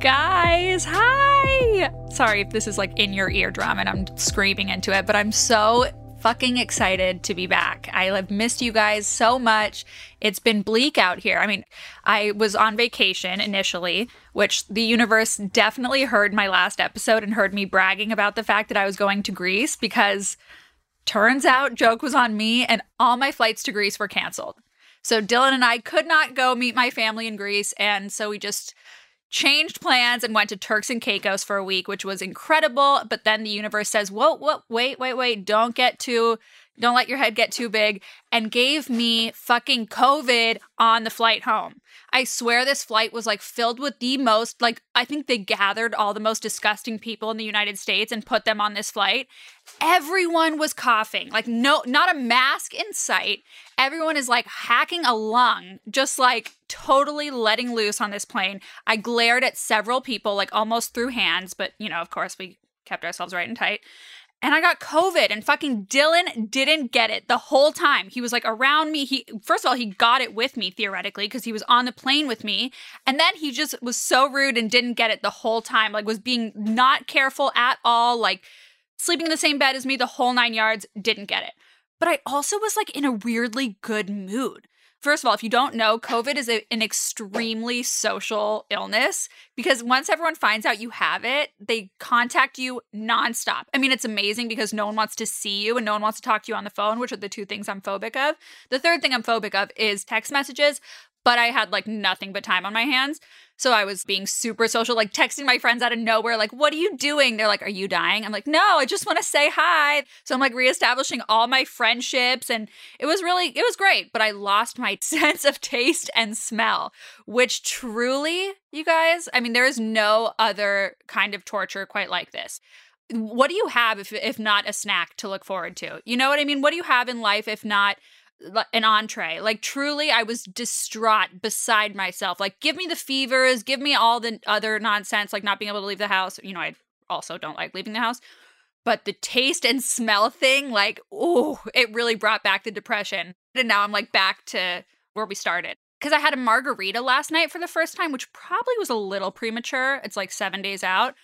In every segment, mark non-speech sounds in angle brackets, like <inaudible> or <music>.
guys. Hi. Sorry if this is like in your eardrum and I'm screaming into it, but I'm so fucking excited to be back. I have missed you guys so much. It's been bleak out here. I mean, I was on vacation initially, which the universe definitely heard my last episode and heard me bragging about the fact that I was going to Greece because turns out joke was on me and all my flights to Greece were canceled. So Dylan and I could not go meet my family in Greece and so we just changed plans and went to Turks and Caicos for a week, which was incredible. But then the universe says, whoa, whoa, wait, wait, wait, don't get too, don't let your head get too big, and gave me fucking COVID on the flight home. I swear this flight was like filled with the most, like, I think they gathered all the most disgusting people in the United States and put them on this flight. Everyone was coughing, like, no, not a mask in sight. Everyone is like hacking a lung, just like totally letting loose on this plane. I glared at several people, like almost through hands, but you know, of course, we kept ourselves right and tight and I got COVID and fucking Dylan didn't get it the whole time. He was like around me. He first of all, he got it with me theoretically because he was on the plane with me. And then he just was so rude and didn't get it the whole time. Like was being not careful at all, like sleeping in the same bed as me the whole 9 yards, didn't get it. But I also was like in a weirdly good mood. First of all, if you don't know, COVID is a, an extremely social illness because once everyone finds out you have it, they contact you nonstop. I mean, it's amazing because no one wants to see you and no one wants to talk to you on the phone, which are the two things I'm phobic of. The third thing I'm phobic of is text messages, but I had like nothing but time on my hands. So I was being super social, like texting my friends out of nowhere, like, what are you doing? They're like, are you dying? I'm like, no, I just want to say hi. So I'm like reestablishing all my friendships. And it was really, it was great. But I lost my <laughs> sense of taste and smell, which truly, you guys, I mean, there is no other kind of torture quite like this what do you have if if not a snack to look forward to? You know what I mean? What do you have in life if not an entree. Like truly, I was distraught, beside myself. Like, give me the fevers, give me all the other nonsense, like not being able to leave the house. You know, I also don't like leaving the house. But the taste and smell thing, like, oh, it really brought back the depression. And now I'm like back to where we started. Because I had a margarita last night for the first time, which probably was a little premature. It's like seven days out.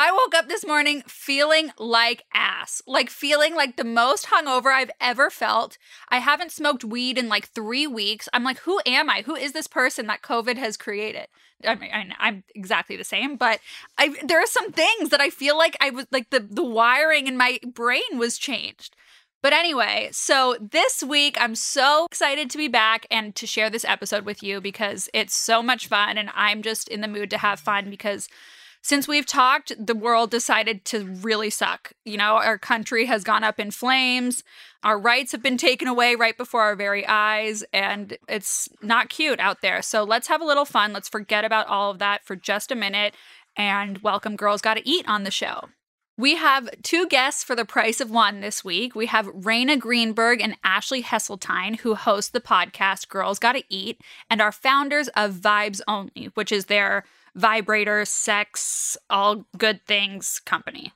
I woke up this morning feeling like ass, like feeling like the most hungover I've ever felt. I haven't smoked weed in like three weeks. I'm like, who am I? Who is this person that COVID has created? I mean, I'm exactly the same, but I, there are some things that I feel like I was like the the wiring in my brain was changed. But anyway, so this week I'm so excited to be back and to share this episode with you because it's so much fun and I'm just in the mood to have fun because since we've talked, the world decided to really suck. You know, our country has gone up in flames. Our rights have been taken away right before our very eyes, and it's not cute out there. So let's have a little fun. Let's forget about all of that for just a minute and welcome Girls Gotta Eat on the show. We have two guests for the price of one this week. We have Rayna Greenberg and Ashley Hesseltine, who host the podcast Girls Gotta Eat and are founders of Vibes Only, which is their vibrator, sex, all good things company.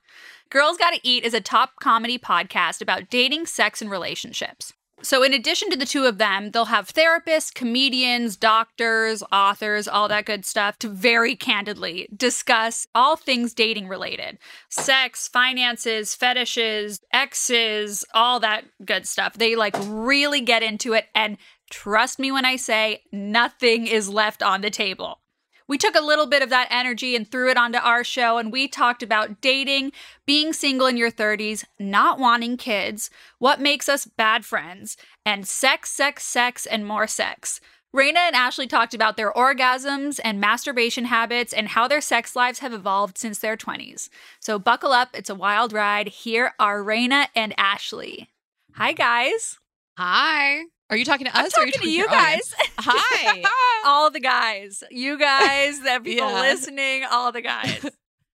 Girls Gotta Eat is a top comedy podcast about dating, sex, and relationships. So, in addition to the two of them, they'll have therapists, comedians, doctors, authors, all that good stuff to very candidly discuss all things dating related sex, finances, fetishes, exes, all that good stuff. They like really get into it. And trust me when I say nothing is left on the table we took a little bit of that energy and threw it onto our show, and we talked about dating, being single in your 30s, not wanting kids, what makes us bad friends, and sex, sex, sex, and more sex. Rayna and Ashley talked about their orgasms and masturbation habits and how their sex lives have evolved since their 20s. So buckle up, it's a wild ride. Here are Rayna and Ashley. Hi, guys. Hi. Are you talking to us? I'm talking to you guys. <laughs> Hi. <laughs> all the guys. You guys, the <laughs> people yeah. listening, all the guys.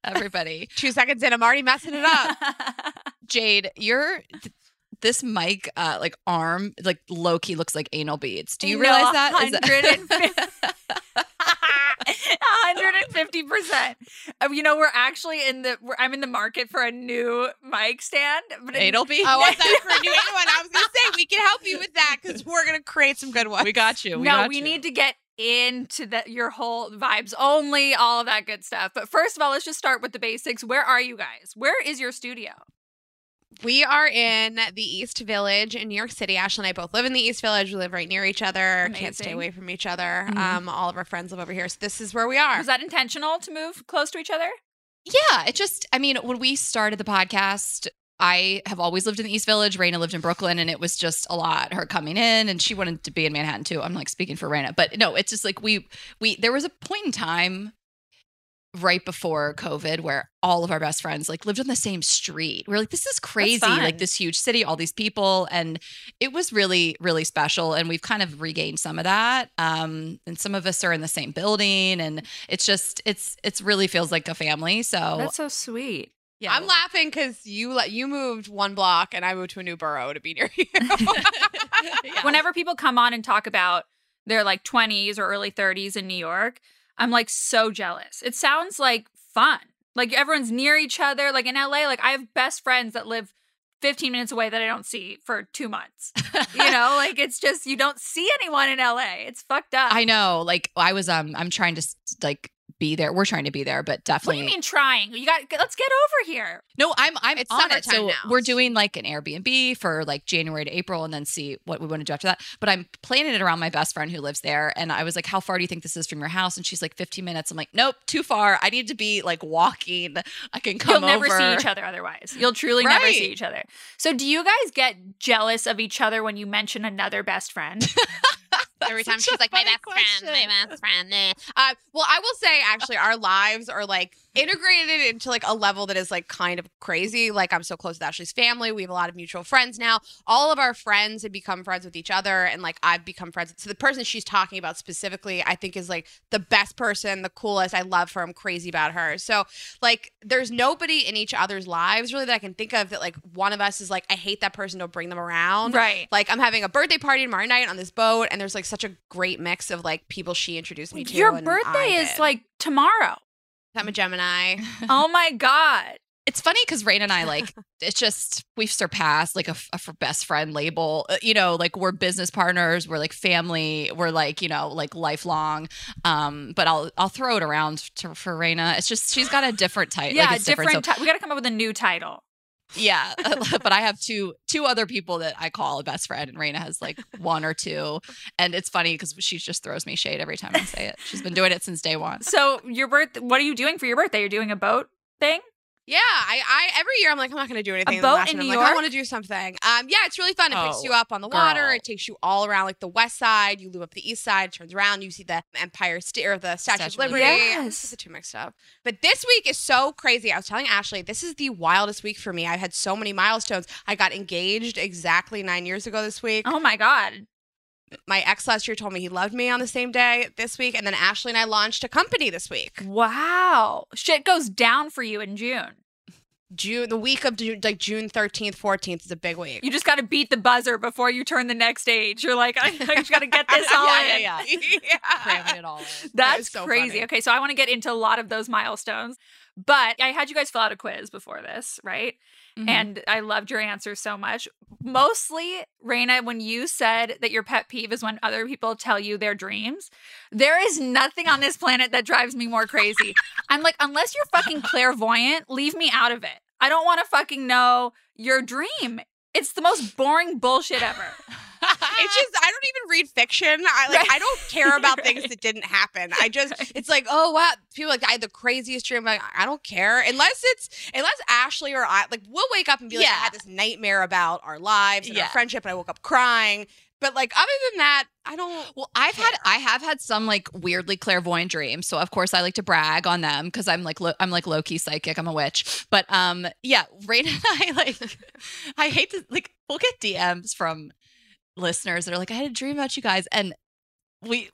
Everybody. Two seconds in, I'm already messing it up. Jade, you're this mic uh like arm like low key looks like anal beads. Do you realize no, that? 150%. <laughs> Um, you know, we're actually in the, I'm in the market for a new mic stand. But Anal be? Oh, I thought for a new <laughs> one. I was going to say, we can help you with that because we're going to create some good ones. We got you. We no, got we you. need to get into the, your whole vibes only, all of that good stuff. But first of all, let's just start with the basics. Where are you guys? Where is your studio? We are in the East Village in New York City. Ashley and I both live in the East Village. We live right near each other. Can't stay away from each other. Mhm. Um, all of our friends live over here, so this is where we are. Was that intentional to move close to each other? Yeah, it just, I mean, when we started the podcast, I have always lived in the East Village. Rayna lived in Brooklyn, and it was just a lot. Her coming in, and she wanted to be in Manhattan too. I'm like speaking for Rayna, but no, it's just like we we there was a point in time right before COVID where all of our best friends like lived on the same street. We're like, this is crazy, like this huge city, all these people, and it was really really special. And we've kind of regained some of that. Um, and some of us are in the same building, and it's just it's it's really feels like a family. So That's so sweet. yeah, I'm laughing because you let you moved one block and I moved to a new borough to be near <laughs> you. <laughs> Yeah. Whenever people come on and talk about their like 20s or early 30s in New York, I'm like so jealous. It sounds like fun. Like everyone's near each other. Like in LA, like I have best friends that live 15 minutes away that I don't see for two months. You know, <laughs> like it's just you don't see anyone in LA. It's fucked up. I know. Like I was um I'm trying to like be there. We're trying to be there, but definitely. what do you mean trying? You got let's get over here. No, I'm I'm It's on it. So now. we're doing like an Airbnb for like January to April and then see what we want to do after that. But I'm planning it around my best friend who lives there. And I was like, How far do you think this is from your house? And she's like 15 minutes. I'm like, Nope, too far. I need to be like walking. I can come over." You'll never over. see each other otherwise. You'll truly never see each other. So do you guys get jealous of each other when you mention another best friend? <laughs> Every time she's like, my best friend, my best friend. eh." Uh, well, I will say, actually, our lives are like integrated into like a level that is like kind of crazy. Like, I'm so close with Ashley's family. We have a lot of mutual friends now. All of our friends have become friends with each other, and like I've become friends. So the person she's talking about specifically, I think, is like the best person, the coolest. I love her. I'm crazy about her. So, like, there's nobody in each other's lives really that I can think of that like one of us is like, I hate that person. Don't bring them around. right. Like I'm having a birthday party tomorrow night on this boat, and there's like such a great mix of like people she introduced me to. Your birthday is like tomorrow. I'm a Gemini. <laughs> oh my god. It's funny because Rain and I like <laughs> it's just we've surpassed like a, f- a f- best friend label. Uh, You know, like we're business partners, we're like family, we're like you know like lifelong. Um, but I'll I'll throw it around to, for Rayna. It's just she's got a different type. Yeah, like, it's different. So, ti- we got to come up with a new title. Yeah, <laughs> but I have two two other people that I call a best friend, and Rayna has like one or two. And it's funny because she just throws me shade every time I say it. She's been doing it since day one. So your birth. What are you doing for your birthday? You're doing a boat thing. Yeah, I, I every year I'm like I'm not going to do anything. And the boat last in one, I'm New like, I want to do something. Um, yeah, it's really fun. It picks Oh, you up on the water. girl. It takes you all around like the west side. You loop up the east side, turns around, you see the Empire State or the Statue, Statue of of Liberty. Yes. This is the two mixed up. But this week is so crazy. I was telling Ashley, this is the wildest week for me. I had so many milestones. I got engaged exactly nine years ago this week. Oh my god. My ex last year told me he loved me on the same day this week and then ashley and i launched a company this week Wow. Shit goes down for you in June. june the week of june, like june 13th 14th is a big week You just got to beat the buzzer before you turn the next age. You're like, I, I just got to get <laughs> this all yeah, in. yeah, yeah. <laughs> yeah. Cramming it all in. That's was so crazy. funny. Okay, so I want to get into a lot of those milestones, but I had you guys fill out a quiz before this, right? Mhm. And I loved your answers so much. Mostly, Rayna, when you said that your pet peeve is when other people tell you their dreams, there is nothing on this planet that drives me more crazy. I'm like, unless you're fucking clairvoyant, leave me out of it. I don't want to fucking know your dream. It's the most boring bullshit ever. <laughs> it's just i don't even read fiction i like Right. i don't care about things <laughs> that didn't happen i just Right. it's like oh wow people like i had the craziest dream like i don't care unless it's unless ashley or i like we'll wake up and be like i had this nightmare about our lives and Yeah. our friendship and i woke up crying but like other than that i don't Well, I've had. I have had some like weirdly clairvoyant dreams, so of course I like to brag on them because I'm like lo- I'm like low key psychic. I'm a witch, but um yeah, Rain and I <laughs> like I hate to like we'll get DMs from listeners that are like I had a dream about you guys, and we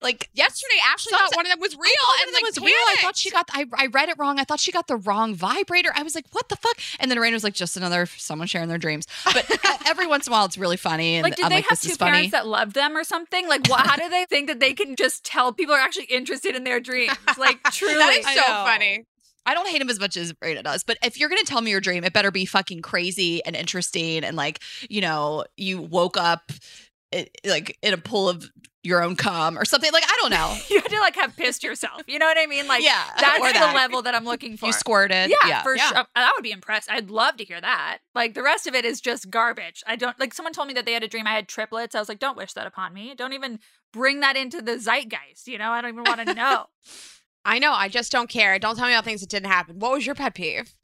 like yesterday ashley Sometimes- thought one of them was real I thought one and of them like was real. I thought she got. I, I read it wrong. I thought she got the wrong vibrator. I was like, "What the fuck?" And then Rayna was like, "Just another someone sharing their dreams." But every once in a while, it's really funny. And like, did I'm they like, have "This two is funny." parents that love them or something? Like, wh- how do they think that they can just tell people are actually interested in their dreams? Like, <laughs> truly. that is so funny I don't hate him as much as Rayna does, but if you're gonna tell me your dream, it better be fucking crazy and interesting, and like you know, you woke up. It, like in a pool of your own cum or something. Like, I don't know. <laughs> you had to like have pissed yourself. You know what I mean? Like yeah. that's the that. level that I'm looking for. You squirted. Yeah, for sure. That would be impressed. I'd love to hear that. Like the rest of it is just garbage. I don't like someone told me that they had a dream I had triplets. I was like, don't wish that upon me. Don't even bring that into the zeitgeist. You know, I don't even want to <laughs> know. I know. I just don't care. Don't tell me about things that didn't happen. What was your pet peeve?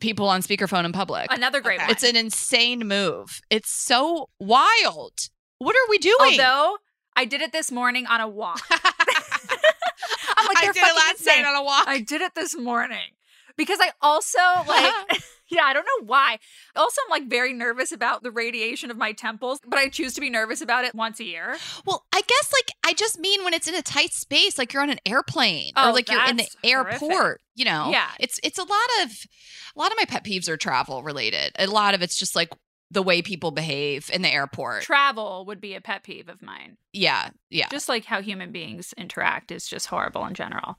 People on speakerphone in public. Another great Okay. one. It's an insane move. It's so wild. What are we doing? Although I did it this morning on a walk. <laughs> <laughs> I'm like, I did it last insane. night on a walk. I did it this morning because I also like, <laughs> <laughs> yeah, I don't know why. Also, I'm like very nervous about the radiation of my temples, but I choose to be nervous about it once a year. well, I guess like I just mean when it's in a tight space, like you're on an airplane Oh, or like you're in the airport. horrific. You know, Yeah. It's it's a lot of a lot of my pet peeves are travel related. A lot of it's just like the way people behave in the airport. Travel would be a pet peeve of mine. yeah, yeah. Just like how human beings interact is just horrible in general.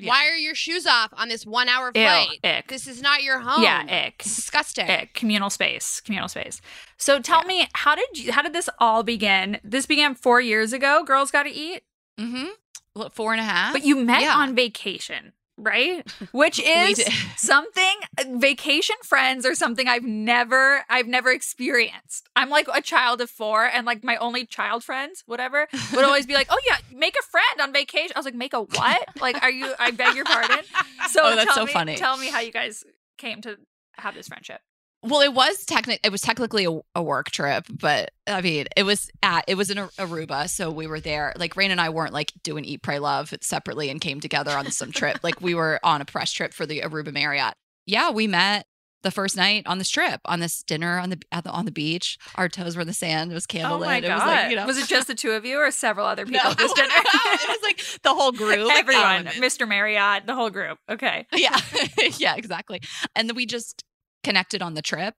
Yeah. Why are your shoes off on this one hour Ew, flight? ick. This is not your home. Yeah, ick. It's disgusting. Ick. Communal space. Communal space. So tell me, how did you, how did this all begin? This began four years ago. Girls Got to Eat, Mm-hmm. What, four and a half? but you met Yeah. on vacation, right? <laughs> Which is <laughs> something uh, vacation friends or something I've never I've never experienced. I'm like a child of 4 and like my only child friends, whatever, would always be like, "Oh yeah, make a friend on vacation." I was like, "Make a what?" Like, are you I beg your pardon. <laughs> Oh, so Oh, that's tell so me, funny. Tell me how you guys came to have this friendship. Well, it was technic. It was technically a, a work trip, but I mean, it was at it was in Aruba, so we were there. Like Rain and I weren't like doing Eat, Pray, Love separately and came together on some trip. Like we were on a press trip for the Aruba Marriott. Yeah, we met the first night on this trip on this dinner on the at the on the beach. Our toes were in the sand. It was candlelit. Oh my It god! was like you know, was it just the two of you or several other people no, at this <laughs> dinner? it was like the whole group, Everyone, Um, Mr. Marriott, the whole group. Okay. yeah <laughs> yeah exactly and then we just connected on the trip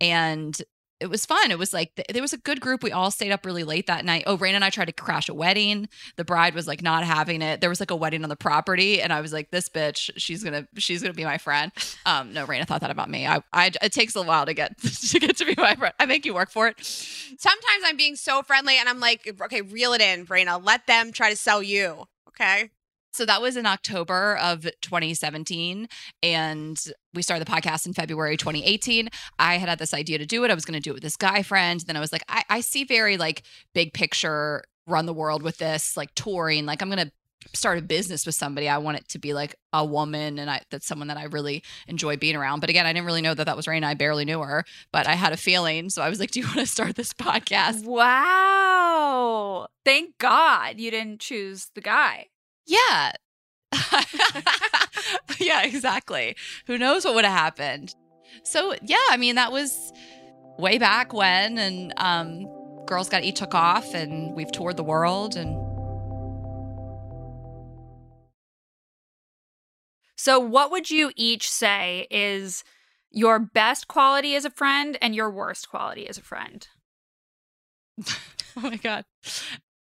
and it was fun. It was like th- there was a good group. We all stayed up really late that night. Oh rain and i tried to crash a wedding. The bride was like not having it. There was like a wedding on the property and i was like this bitch she's gonna she's gonna be my friend. Um no rayna thought that about me. I, I it takes a while to get <laughs> to get to be my friend. I make you work for it. Sometimes I'm being so friendly and I'm like, okay, reel it in, Rayna. Let them try to sell you. Okay. So that was in October of 2017. And we started the podcast in February 2018. I had had this idea to do it. I was going to do it with this guy friend. Then I was like, I, I see very like big picture, run the world with this, like touring. Like I'm going to start a business with somebody. I want it to be like a woman and I that's someone that I really enjoy being around. But again, I didn't really know that that was Rayna. I barely knew her, but I had a feeling. So I was like, <laughs> do you want to start this podcast? Wow. Thank God you didn't choose the guy. Yeah. <laughs> <laughs> yeah, exactly. Who knows what would have happened? So, yeah, I mean, that was way back when and um Girls Got Eat took off and we've toured the world and So, what would you each say is your best quality as a friend and your worst quality as a friend? <laughs> oh my god.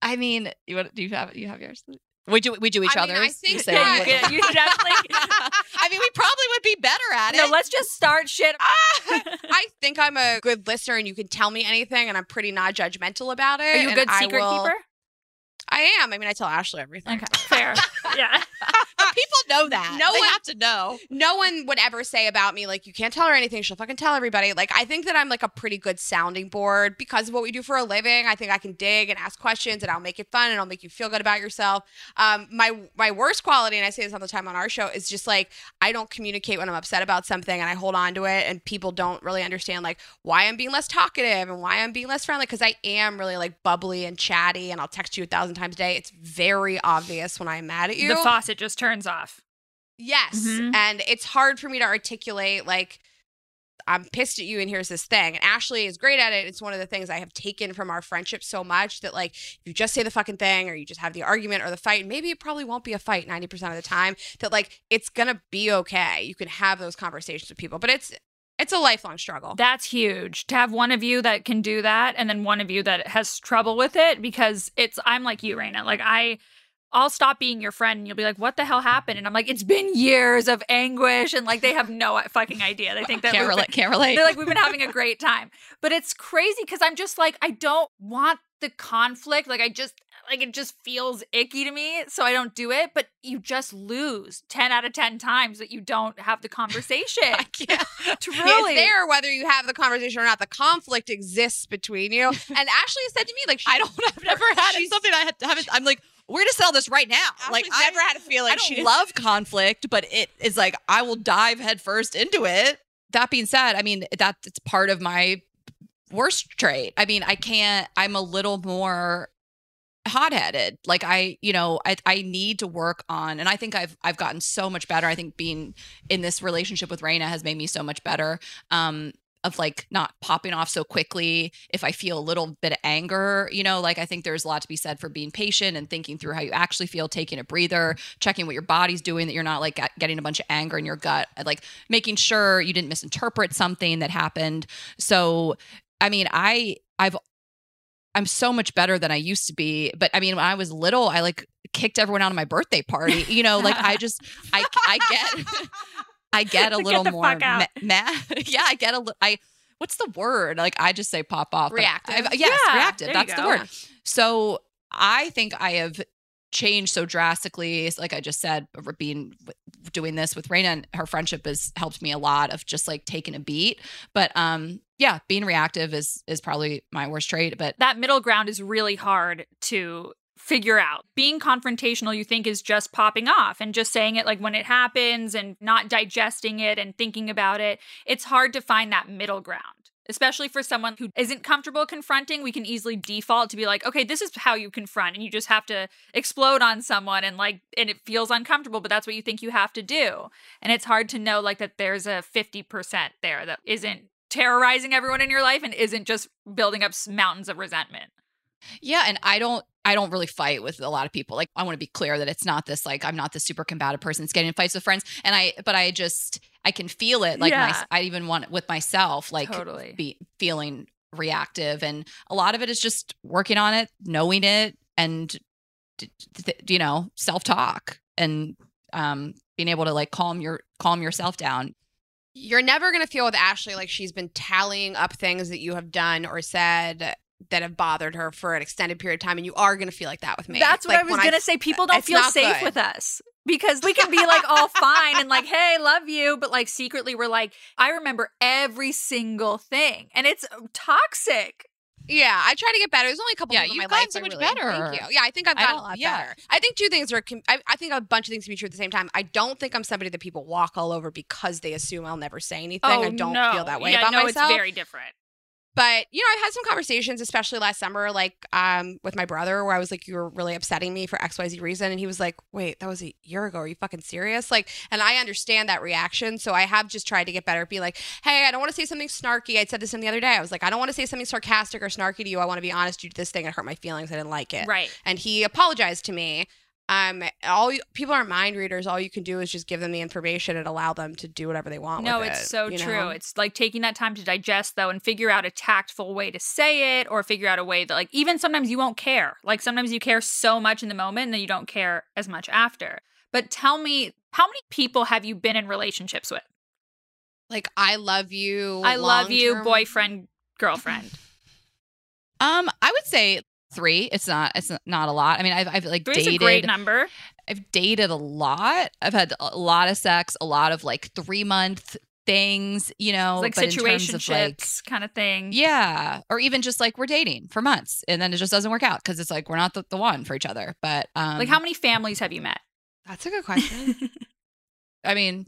I mean, you want do you have you have yours? We do we do each I mean, I think You say Yeah, you, you <laughs> definitely. <laughs> <laughs> I mean, we probably would be better at it. no, let's just start shit. I think I'm a good listener and you can tell me anything and I'm pretty not judgmental about it. Are you a good secret will- keeper? I am. I mean, I tell Ashley everything. Okay, fair. <laughs> yeah. But people know that. No they one- have to know. no one would ever say about me like you can't tell her anything she'll fucking tell everybody like i think that i'm like a pretty good sounding board because of what we do for a living i think i can dig and ask questions and i'll make it fun and i'll make you feel good about yourself um my my worst quality and i say this all the time on our show is just like i don't communicate when i'm upset about something and i hold on to it and people don't really understand like why i'm being less talkative and why i'm being less friendly because i am really like bubbly and chatty and i'll text you a thousand times a day it's very obvious when i'm mad at you The faucet just turns off. Yes. Mhm. And it's hard for me to articulate, like, I'm pissed at you and here's this thing. And Ashley is great at it. It's one of the things I have taken from our friendship so much that, like, if you just say the fucking thing or you just have the argument or the fight, and maybe it probably won't be a fight 90% of the time, that, like, it's going to be okay. You can have those conversations with people, but it's, it's a lifelong struggle. That's huge to have one of you that can do that and then one of you that has trouble with it because it's I'm like you, Rayna. Like I I'll stop being your friend and you'll be like, what the hell happened? And I'm like, it's been years of anguish. And like, they have no <laughs> fucking idea. They think that Can't relate. been- Can't relate. they're like, we've been having a great time. But it's crazy because I'm just like, I don't want the conflict. Like, I just, like it just feels icky to me, so I don't do it. But you just lose ten out of ten times that you don't have the <laughs> conversation. Truly, <laughs> It's there whether you have the conversation or not. The conflict exists between you. <laughs> And Ashley said to me, like, she, I don't. I've never had it. Something I had haven't. I'm like, we're gonna settle this right now. like, Ashley's I never had a feeling I don't she love conflict, but it is like I will dive headfirst into it. That being said, I mean that's part of my worst trait. I mean, I can't. I'm a little more hot-headed. Like I, you know, I I need to work on, and I think I've I've gotten so much better. I think being in this relationship with Rayna has made me so much better. Um, of like not popping off so quickly if I feel a little bit of anger, you know, like I think there's a lot to be said for being patient and thinking through how you actually feel, taking a breather, checking what your body's doing, that you're not like getting a bunch of anger in your gut, like making sure you didn't misinterpret something that happened. So, I mean, I, I've, I'm so much better than I used to be. But I mean, when I was little, I like kicked everyone out of my birthday party, you know, like I just, I, I get, <laughs> I get a little the more ma- mad. <laughs> yeah, I get a little, I, what's the word? Like I just say pop off. Reactive. I've- yes, Yeah, reactive. That's the word. So I think I have changed so drastically. Like I just said, being doing this with Rayna and her friendship has helped me a lot of just like taking a beat. But um, yeah, being reactive is is probably my worst trait. But that middle ground is really hard to figure out. Being confrontational, you think, is just popping off and just saying it like when it happens and not digesting it and thinking about it. It's hard to find that middle ground, especially for someone who isn't comfortable confronting. We can easily default to be like, okay, this is how you confront, and you just have to explode on someone and like, and it feels uncomfortable, but that's what you think you have to do. And it's hard to know like that there's a 50% there that isn't terrorizing everyone in your life and isn't just building up mountains of resentment. Yeah, and I don't I don't really fight with a lot of people. Like I want to be clear that it's not this like I'm not the super combative person that's getting in fights with friends. And I but I just I can feel it like Yeah. my I even want it with myself like Totally. be feeling reactive and a lot of it is just working on it, knowing it and d- d- you know, self-talk and um being able to like calm your calm yourself down. you're never going to feel with Ashley like she's been tallying up things that you have done or said that have bothered her for an extended period of time. And you are going to feel like that with me. That's what Like, I was gonna say. People don't feel safe good. with us because we can be like all <laughs> fine and like, "Hey, love you," but like secretly we're like, "I remember every single thing," and it's toxic. Yeah, I try to get better. There's only a couple Yeah, people in my you've life. gotten so much really- better. Thank you. Yeah, I think I've gotten a lot yeah. better. I think two things are. I, I think a bunch of things can be true at the same time. I don't think I'm somebody that people walk all over because they assume I'll never say anything. I oh, don't feel that way Oh, yeah, about no, myself. it's very different. But you know i've had some conversations especially last summer like um with my brother where i was like you were really upsetting me for xyz reason. And he was like wait that was a year ago. Are you fucking serious? Like and i understand that reaction. So i have just tried to get better be like hey i don't want to say something snarky. I said this in the other day. I was like i don't want to say something sarcastic or snarky to you. I want to be honest. You did this thing. And hurt my feelings. I didn't like it. Right. and he apologized to me um all you, people are mind readers all you can do is just give them the information and allow them to do whatever they want No, it's it, so true. know? It's like taking that time to digest though and figure out a tactful way to say it or figure out a way that like even sometimes you won't care. Like sometimes you care so much in the moment and then you don't care as much after. But tell me, how many people have you been in relationships with? like i love you I love you, boyfriend, girlfriend. <laughs> Um I would say 3. It's not it's not a lot. I mean, I've I've like Three's dated a great number. I've dated a lot. I've had a lot of sex, a lot of like three month things, you know, like but in terms of like, situationships kind of thing. yeah, or even just like we're dating for months and then it just doesn't work out because it's like we're not the, the one for each other. But um, Like how many families have you met? that's a good question <laughs> I mean,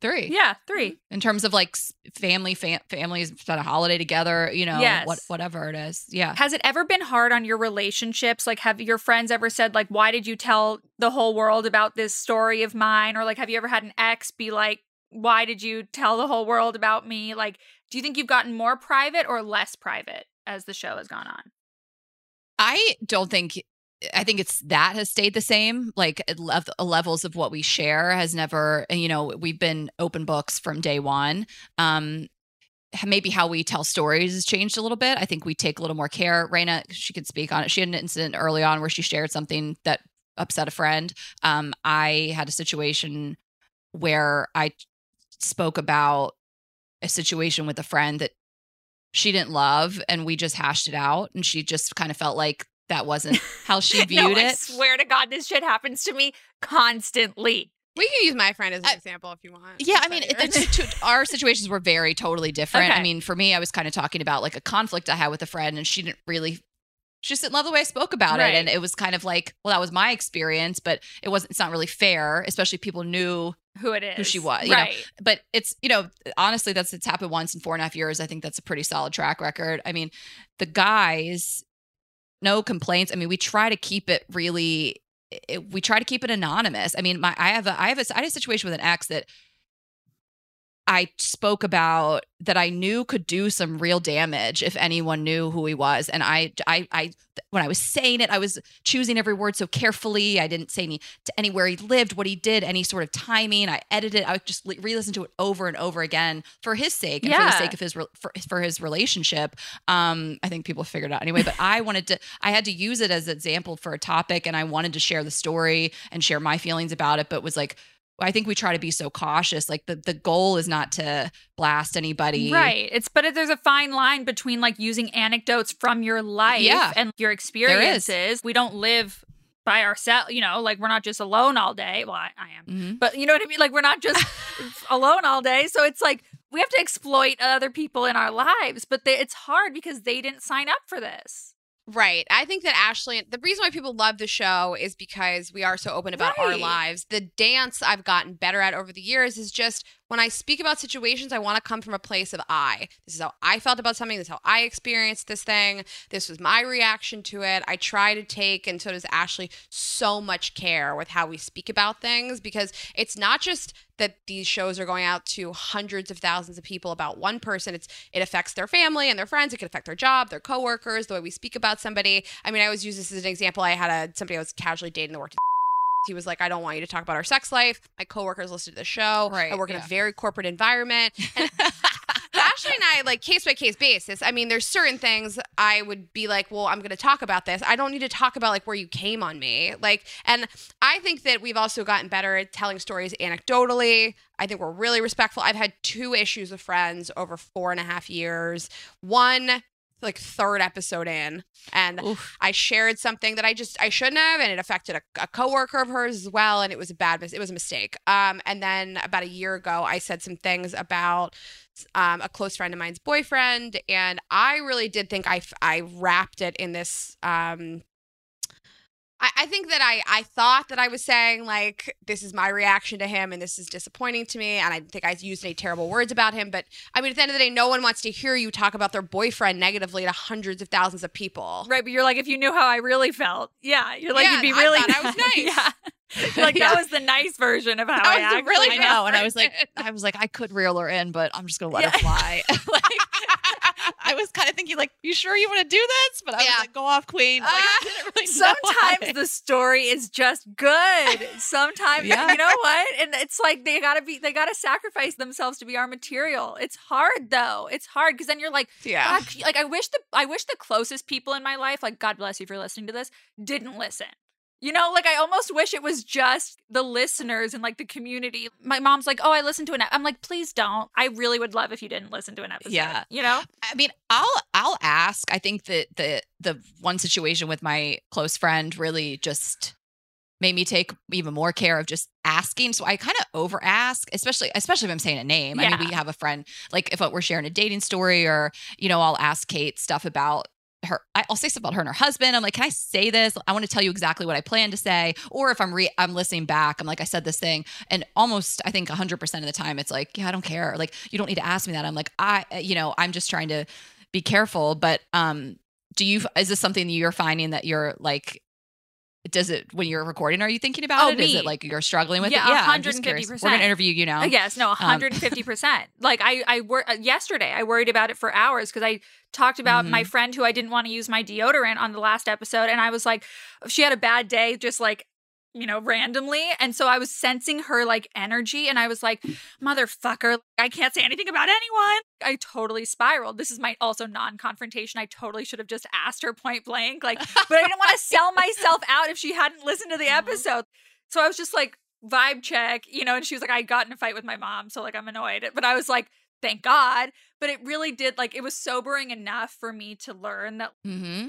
three. yeah, three. Mm-hmm. In terms of like family, fam- families spent a holiday together, you know, Yes. what whatever it is. Yeah. Has it ever been hard on your relationships? Like, have your friends ever said, like, why did you tell the whole world about this story of mine? Or, like, have you ever had an ex be like, why did you tell the whole world about me? Like, do you think you've gotten more private or less private as the show has gone on? I don't think I think it's that has stayed the same. Like lev- levels of what we share has never. You know, we've been open books from day one. Um, maybe how we tell stories has changed a little bit. I think we take a little more care. Rayna, she could speak on it. She had an incident early on where she shared something that upset a friend. Um, I had a situation where I spoke about a situation with a friend that she didn't love and we just hashed it out and she just kind of felt like that wasn't how she viewed <laughs> no, viewed I it. swear to God, this shit happens to me constantly. We can use my friend as an I- example if you want. Yeah, I mean, funny. it, it's two, <laughs> our situations were very totally different. I mean, for me, I was kind of talking about like a conflict I had with a friend, and she didn't really. She just didn't love the way I spoke about Right. it, and it was kind of like, well, that was my experience, but it wasn't. It's not really fair, especially if people knew. Who it is. Who she was, you know. right. But it's you know, honestly, that's it's happened once in four and a half years. I think that's a pretty solid track record. I mean, the guys, no complaints. I mean, we try to keep it really. It, we try to keep it anonymous. I mean, my I have a I have a I had a situation with an ex that I spoke about that I knew could do some real damage if anyone knew who he was. And I, I, I, when I was saying it, I was choosing every word so carefully. I didn't say any to anywhere he lived, what he did, any sort of timing. I edited. I would just re-listened to it over and over again for his sake and for the sake of his for, for his relationship. Um, I think people figured it out anyway. But I wanted to. I had to use it as an example for a topic, and I wanted to share the story and share my feelings about it. But was like. I think we try to be so cautious. Like the, the goal is not to blast anybody. Right. It's but it, there's a fine line between like using anecdotes from your life Yeah. and your experiences. We don't live by ourselves, you know, like we're not just alone all day. Well, I, I am. Mhm. But you know what I mean? Like we're not <laughs> just alone all day. So it's like we have to exploit other people in our lives, but they, it's hard because they didn't sign up for this. Right. I think that Ashley, the reason why people love the show is because we are so open about our lives. The dance I've gotten better at over the years is just when I speak about situations, I want to come from a place of I. This is how I felt about something. This is how I experienced this thing. This was my reaction to it. I try to take, and so does Ashley, so much care with how we speak about things because it's not just that these shows are going out to hundreds of thousands of people about one person. It's it affects their family and their friends. It could affect their job, their coworkers, the way we speak about somebody. I mean, I always use this as an example. I had a somebody I was casually dating that worked. He was like, I don't want you to talk about our sex life. My coworkers listen to the show. Right, I work in a very corporate environment. <laughs> And Ashley and I, like case by case basis. I mean, there's certain things I would be like, well, I'm going to talk about this. I don't need to talk about like where you came on me. Like, and I think that we've also gotten better at telling stories anecdotally. I think we're really respectful. I've had two issues with friends over four and a half years. One, like third episode in, and Oof. I shared something that I just I shouldn't have, and it affected a, a coworker of hers as well, and it was a bad mis- it was a mistake. Um, and then about a year ago, I said some things about um, a close friend of mine's boyfriend, and I really did think I f- I wrapped it in this. Um, I, I think that I I thought that I was saying like this is my reaction to him, and this is disappointing to me, and I think I used any terrible words about him. But I mean, at the end of the day, no one wants to hear you talk about their boyfriend negatively to hundreds of thousands of people. Right. But you're like, if you knew how I really felt, yeah, you're like, Yeah, you'd be I really thought I was <laughs> nice. yeah. <laughs> Like, Yeah. that was the nice version of how I actually really I know, and I was like. I was like, I could reel her in, but I'm just gonna let Yeah. her fly. <laughs> like, <laughs> I was kind of thinking, like, you sure you want to do this? But I Yeah. was like, go off, queen. Like, I ah, didn't really Sometimes the story is just good. Sometimes Yeah. you know what? And it's like they gotta be they gotta sacrifice themselves to be our material. It's hard though. It's hard because then you're like, Yeah. Like I wish the I wish the closest people in my life, like God bless you for listening to this, didn't listen. You know, like I almost wish it was just the listeners and like the community. My mom's like, "Oh, I listened to an." ep-" I'm like, "Please don't." I really would love if you didn't listen to an episode. Yeah. you know. I mean, I'll I'll ask. I think that the the one situation with my close friend really just made me take even more care of just asking. So I kind of over ask, especially especially if I'm saying a name. I Yeah. mean, we have a friend like if we're sharing a dating story or you know, I'll ask Kate stuff about her I'll say stuff about her and her husband. I'm like, can I say this? I want to tell you exactly what I plan to say. Or if I'm re I'm listening back, I'm like, I said this thing, and almost I think 100 percent of the time it's like, yeah, I don't care. Like you don't need to ask me that. I'm like, I you know, I'm just trying to be careful. But um, do you is this something that you're finding that you're like? Does it when you're recording? Are you thinking about Oh, it? Is me. it like you're struggling with Yeah, it? Yeah, I'm just curious. 150%. We're gonna interview you now. Uh, Yes, no, 150%. <laughs> like I I wor- uh, yesterday I worried about it for hours cuz I talked about my friend who I didn't want to use my deodorant on the last episode and I was like she had a bad day just like you know randomly and so I was sensing her like energy and I was like motherfucker I can't say anything about anyone. I totally spiraled. This is my also non-confrontation. I totally should have just asked her point blank like <laughs> but I didn't want to sell myself out if she hadn't listened to the episode. So I was just like vibe check, you know, and she was like, I got in a fight with my mom, so like I'm annoyed. But I was like, thank God. But it really did like it was sobering enough for me to learn that Mm-hmm.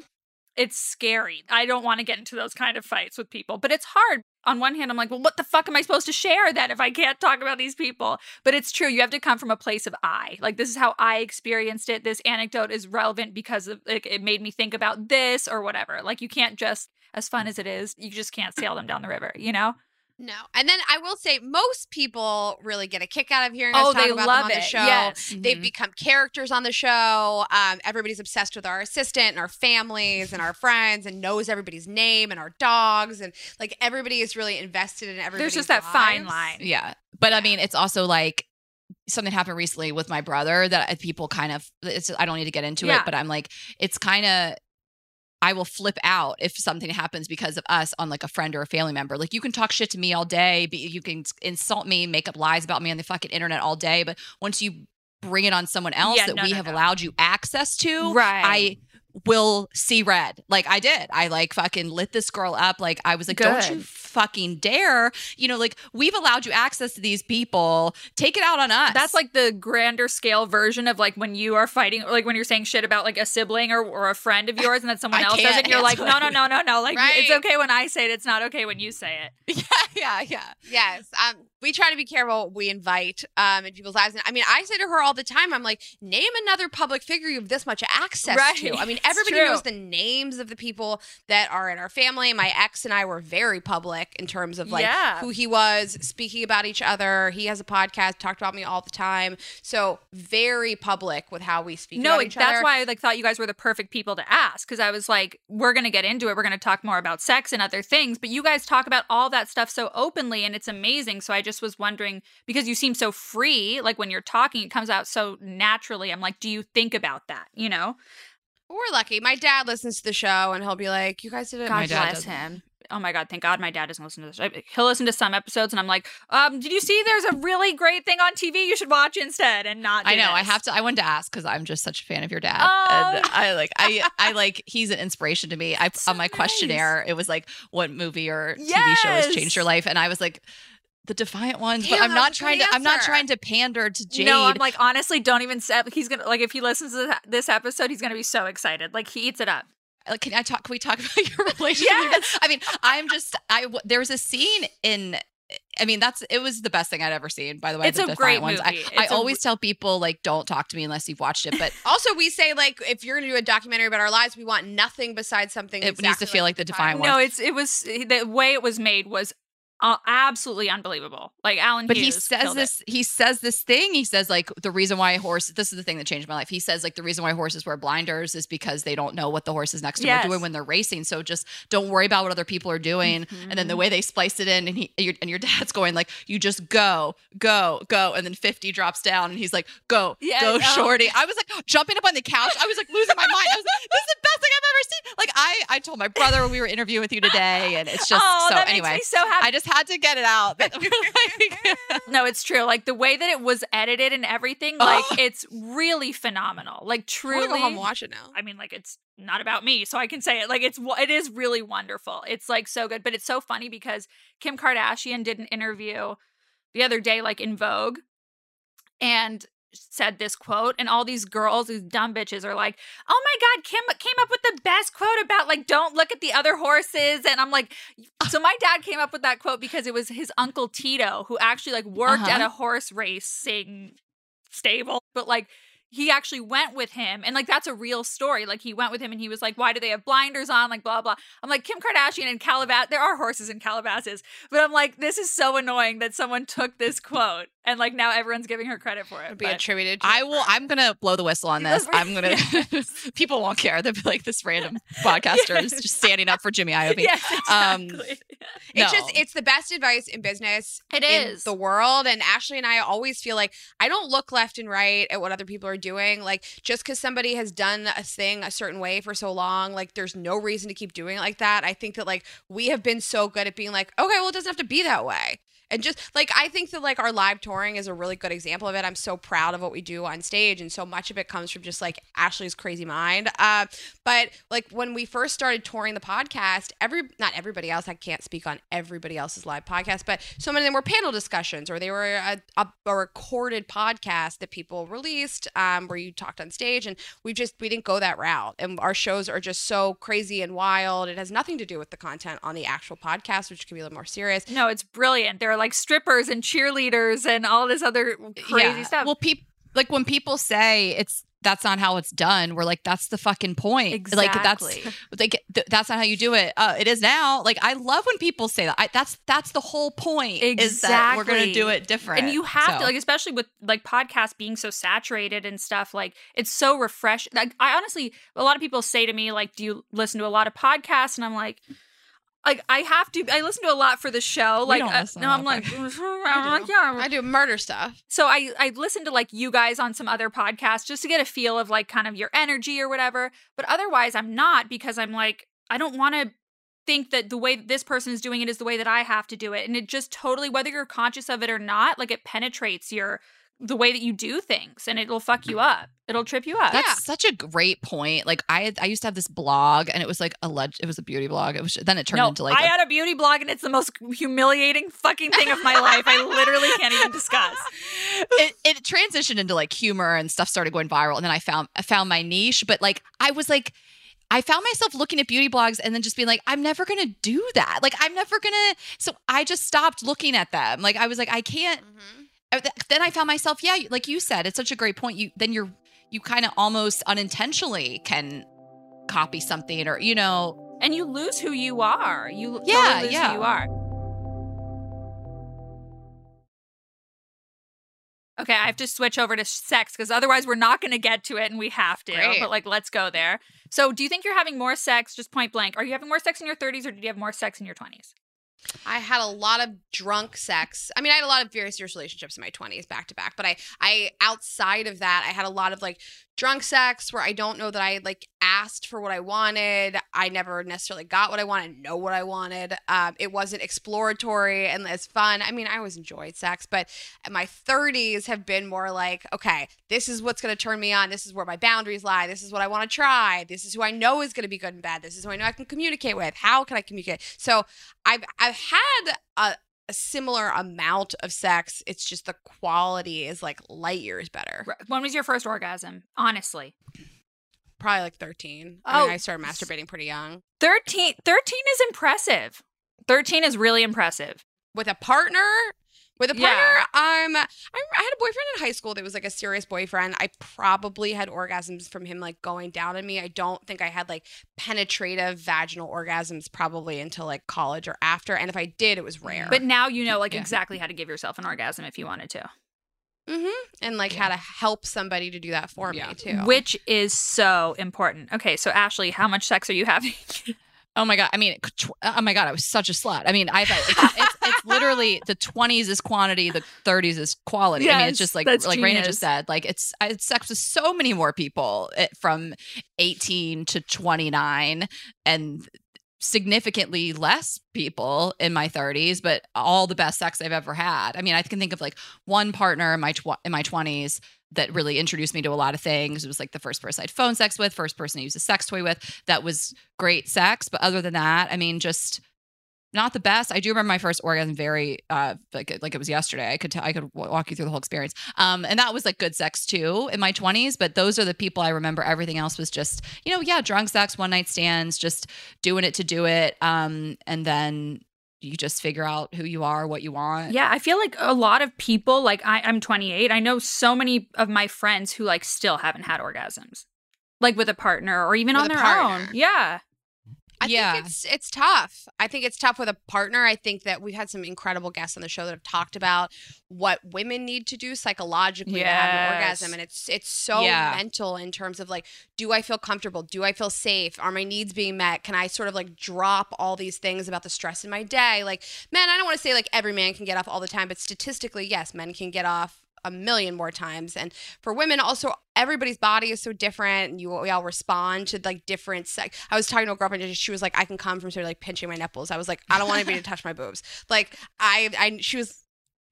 It's scary. I don't want to get into those kind of fights with people, but it's hard. On one hand, I'm like, well, what the fuck am I supposed to share then if I can't talk about these people? But it's true. You have to come from a place of I. Like, this is how I experienced it. This anecdote is relevant because of, like, it made me think about this or whatever. Like, you can't just, as fun mm. as it is, you just can't sail them down the river, you know? No. And then I will say most people really get a kick out of hearing Oh, us talk they about love them on the show. Yes. They've Mhm. become characters on the show. Um, everybody's obsessed with our assistant and our families and our friends and knows everybody's name and our dogs and like everybody is really invested in everybody. There's just that fine line. Yeah. But I mean, it's also like something happened recently with my brother that people kind of, it's, I don't need to get into Yeah. it, but I'm like, it's kind of, I will flip out if something happens because of us on like a friend or a family member. Like you can talk shit to me all day, but you can insult me, make up lies about me on the fucking internet all day. But once you bring it on someone else Yeah, that no, we no, have no. allowed you access to, Right. I will see red. Like I did. I like fucking lit this girl up. Like I was like, don't you fucking dare. You know, like we've allowed you access to these people. Take it out on us. That's like the grander scale version of like when you are fighting, like when you're saying shit about like a sibling or, or a friend of <laughs> yours, and then someone else says it, and you're like, no, no, no, no, no. Like Right. it's okay when I say it. It's not okay when you say it. <laughs> yeah, yeah, yeah. Yes. Um, we try to be careful we invite um in people's lives. And I mean, I say to her all the time, I'm like, name another public figure you have this much access Right. to. I mean, everybody knows the names of the people that are in our family. My ex and I were very public in terms of like Yeah. who he was, speaking about each other. He has a podcast, talked about me all the time. So very public with how we speak No, about each that's other. why I like thought you guys were the perfect people to ask because I was like, we're gonna get into it. We're gonna talk more about sex and other things, but you guys talk about all that stuff so openly, and it's amazing. So I just was wondering because you seem so free, like when you're talking, it comes out so naturally. I'm like, do you think about that? You know? We're lucky. My dad listens to the show and he'll be like, You guys did it. God My dad bless doesn't. him. Oh my God, thank God my dad doesn't listen to this. He'll listen to some episodes, and I'm like, um, did you see there's a really great thing on TV you should watch instead and not I do know. I have to. I wanted to ask because I'm just such a fan of your dad, Oh. and I like. I <laughs> I like. He's an inspiration to me. I So on my nice. questionnaire, it was like, what movie or TV show has changed your life? And I was like, the Defiant ones. but I'm not trying to. I'm not trying to pander to Jade. No, I'm like, honestly, don't even say he's gonna like if he listens to this episode, he's gonna be so excited. Like he eats it up. Like, can I talk? Can we talk <laughs> about your relationship? dad? I mean, I'm just. I w- there was a scene in. I mean, that's it was the best thing I'd ever seen. By the way, It's the a Defiant great ones. movie. I, I It's a always tell people like, don't talk to me unless you've watched it. But Also, we say like if you're going to do a documentary about our lives, we want nothing besides something. It needs to exactly feel like the Defiant Defiant one. No, it's it was the way it was made was uh, absolutely unbelievable. Like Allen, but he says killed it. this he says this thing he says like the reason why horse this is the thing that changed my life he says like the reason why horses wear blinders is because they don't know what the horses next to them are doing when they're racing so just don't worry about what other people are doing and then the Mhm. way they spliced it in and he your- and your dad's going like you just go go go and then 50 drops down and he's like go Yeah, go no. shorty i was like jumping up on the couch i was like losing my mind i was like this is the best thing i've ever seen like i i told my brother when we were interviewing with you today and it's just <laughs> oh, so anyway so happy. I just had to get it out. <laughs> like- no, it's true. Like the way that it was edited and everything, oh. like Oh. it's really phenomenal. Like I truly, to go home watch it now. I mean, like it's not about me, so I can say it. Like it's it is really wonderful. It's like so good, but it's so funny because Kim Kardashian did an interview the other day, like in Vogue, and said this quote, and all these girls, these dumb bitches, are like, "Oh my god, Kim came up with the best quote about like don't look at the other horses," and I'm like, so my dad came up with that quote because it was his uncle Tito who actually like worked Uh-huh. at a horse racing stable, but like he actually went with him and like that's a real story like he went with him and he was like why do they have blinders on like blah blah i'm like kim kardashian and calabas there are horses in calabasas but i'm like this is so annoying that someone took this quote and like now everyone's giving her credit for it It'll be but- attributed. To I will. I'm gonna blow the whistle on this. I'm gonna. <laughs> people won't care. They'll be like this random <laughs> podcaster is just standing up for Jimmy Iovine. yes Um, exactly It's No. just it's the best advice in business It in is. the world. And Ashley and I always feel like I don't look left and right at what other people are doing. Like just because somebody has done a thing a certain way for so long, like there's no reason to keep doing it like that. I think that like we have been so good at being like, okay, well, it doesn't have to be that way. And just like I think that like our live touring is a really good example of it. I'm so proud of what we do on stage, and so much of it comes from just like Ashley's crazy mind. Uh, but like when we first started touring the podcast, every not everybody else, I can't speak on everybody else's live podcast, but so many of them were panel discussions or they were a, a, a recorded podcast that people released um, where you talked on stage, and we just we didn't go that route, and our shows are just so crazy and wild. It has nothing to do with the content on the actual podcast, which can be a little more serious. No, it's brilliant. There are like strippers and cheerleaders and all this other crazy Yeah. stuff. Well, people like when people say it's that's not how it's done. We're like, that's the fucking point. Like that's <laughs> like th- that's not how you do it. Uh, it is now. Like I love when people say that. I, that's that's the whole point. Is that we're gonna do it different. and you have So- to like especially with like podcasts being so saturated and stuff like it's so refreshing like i honestly a lot of people say to me like do you listen to a lot of podcasts and i'm like like i have to i listen to a lot for the show We like don't uh, listen to no a i'm lot like <laughs> i'm like yeah I do murder stuff. so I I listen to like you guys on some other podcasts just to get a feel of like kind of your energy or whatever. But otherwise, I'm not because I'm like I don't want to think that the way that this person is doing it is the way that I have to do it, and it just totally whether you're conscious of it or not, like it penetrates your the way that you do things, and it'll fuck you mm-hmm. up. It'll trip you up. That's Yeah. such a great point. Like I I used to have this blog and it was like a leg- it was a beauty blog. It was then it turned no, into like I a- had a beauty blog, and it's the most humiliating fucking thing of my life. I literally can't even discuss. <laughs> it, it transitioned into like humor and stuff started going viral and then I found I found my niche but like I was like I found myself looking at beauty blogs and then just being like I'm never going to do that. Like I'm never going to so I just stopped looking at them. Like I was like I can't th- Oh, then I found myself yeah, like you said it's such a great point. You then you're you kind of almost unintentionally can copy something or you know and you lose who you are. You totally Yeah, lose yeah. who you are. Okay, I have to switch over to sex because otherwise we're not going to get to it, and we have to. Great. But like, let's go there. So, do you think you're having more sex? Just point blank. Are you having more sex in your 30s, or did you have more sex in your 20s? I had a lot of drunk sex. I mean, I had a lot of very serious relationships in my 20s back to back, but I I outside of that, I had a lot of like drunk sex where I don't know that I like asked for what I wanted. I never necessarily got what I wanted, know what I wanted. Um, it wasn't exploratory and as fun. I mean, I always enjoyed sex, but my 30s have been more like, okay, this is what's going to turn me on. This is where my boundaries lie. This is what I want to try. This is who I know is going to be good and bad. This is who I know I can communicate with. How can I communicate? So I've I've had a, a similar amount of sex. It's just the quality is like light years better. When was your first orgasm? Honestly, Probably like 13. I mean, Oh. I started masturbating pretty young. 13, 13 is impressive. 13 is really impressive. With a partner, with a Yeah. partner, um, I, I had a boyfriend in high school that was like a serious boyfriend. I probably had orgasms from him like going down on me. I don't think I had like penetrative vaginal orgasms probably until like college or after. And if I did, it was rare. But now you know like Yeah. exactly how to give yourself an orgasm if you wanted to. hmm and like Yeah. how to help somebody to do that for Yeah. me too. Which is so important. Okay, so Ashley, how much sex are you having? <laughs> Oh my god! I mean, tw- oh my god! I was such a slut. I mean, I've it's, it's, it's literally the twenties is quantity, the thirties is quality. I mean, it's just like like Rayna just said. Like it's I had sex with so many more people eh, from eighteen to twenty nine, and significantly less people in my 30s but all the best sex i've ever had i mean i can think of like one partner in my tw- in my 20s that really introduced me to a lot of things it was like the first person i'd phone sex with first person i used a sex toy with that was great sex but other than that i mean just not the best. I do remember my first orgasm very uh like like it was yesterday. I could tell I could walk you through the whole experience. Um and that was like good sex too in my 20s, but those are the people I remember. Everything else was just, you know, yeah, drunk sex, one night stands, just doing it to do it. Um and then you just figure out who you are, what you want. Yeah, I feel like a lot of people, like I, I'm 28. I know so many of my friends who like still haven't had orgasms, like with a partner or even With on their partner. own. Yeah, I Yeah. think it's it's tough. I think it's tough with a partner. I think that we've had some incredible guests on the show that have talked about what women need to do psychologically to have an orgasm, and it's it's so Yeah. mental in terms of like, do I feel comfortable? Do I feel safe? Are my needs being met? Can I sort of like drop all these things about the stress in my day? Like, man, I don't want to say like every man can get off all the time, but statistically, yes, men can get off a million more times and for women also everybody's body is so different and you we all respond to like different sex i was talking to a girlfriend and she was like i can come from sort of like pinching my nipples i was like i don't want anybody to touch my boobs like i i she was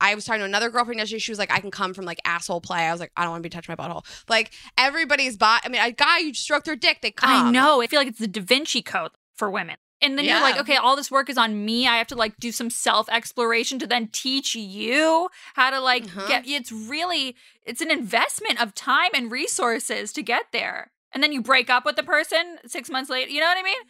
I was talking to another girlfriend yesterday. She was like, I can come from like asshole play. I was like, I don't want to be touching my butthole. Like everybody's body. I mean, a guy, you stroke their dick, they come. I know. I feel like it's the Da Vinci Code for women. And then you're like, okay, all this work is on me. I have to like do some self exploration to then teach you how to like Uh-huh. get. It's really, it's an investment of time and resources to get there. And then you break up with the person six months later. You know what I mean?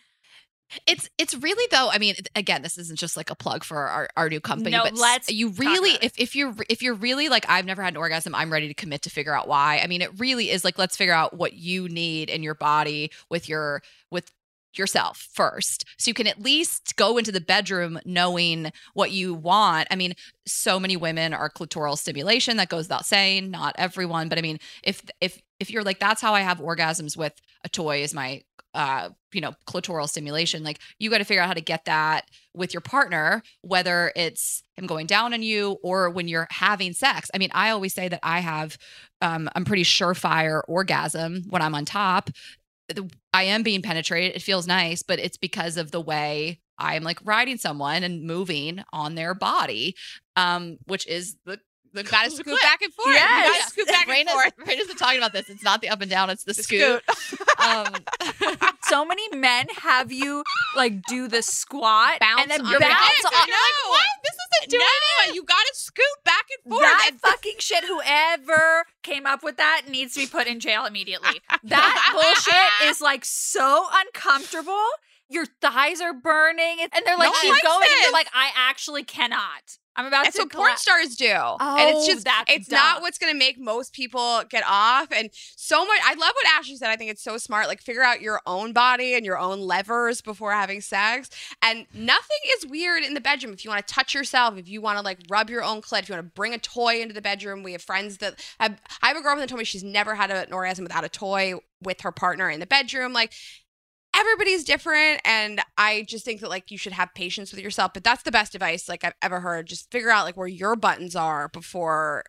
It's it's really though. I mean, again, this isn't just like a plug for our, our new company, No, but let's you really if if you're if you're really like I've never had an orgasm, I'm ready to commit to figure out why. I mean, it really is like let's figure out what you need in your body with your with yourself first. So you can at least go into the bedroom knowing what you want. I mean so many women are clitoral stimulation that goes without saying not everyone but i mean if if if you're like that's how i have orgasms with a toy is my uh you know clitoral stimulation like you got to figure out how to get that with your partner whether it's him going down on you or when you're having sex. I mean i always say that i have um i'm pretty surefire orgasm when i'm on top the- I am being penetrated. It feels nice, but it's because of the way I'm like riding someone and moving on their body, um, which is the the You gotta scoot back and forth. Yes. You gotta scoot back and forth. Rayna's been talking about this. It's not the up and down; it's the, The scoot. <laughs> um, <laughs> so many men have you like do the squat Bounce and then on your bounce dick. on. And you're like, what? This isn't doing No. it. You gotta scoot back and forth. That And- fucking shit, whoever came up with that needs to be put in jail immediately. <laughs> That bullshit is like so uncomfortable. Your thighs are burning, and they're like, No keep going. And you're like, I actually cannot. I'm about That's to. what porn stars do. and Oh, it's just that's it's not what's gonna make most people get off. And so much I love what Ashley said. I think it's so smart. Like figure out your own body and your own levers before having sex. And nothing is weird in the bedroom. If you want to touch yourself, if you want to like rub your own clit, if you want to bring a toy into the bedroom. We have friends that have I have a girlfriend that told me she's never had an orgasm without a toy with her partner in the bedroom. Like everybody's different and i just think that like you should have patience with yourself but that's the best advice like i've ever heard. Just figure out like where your buttons are before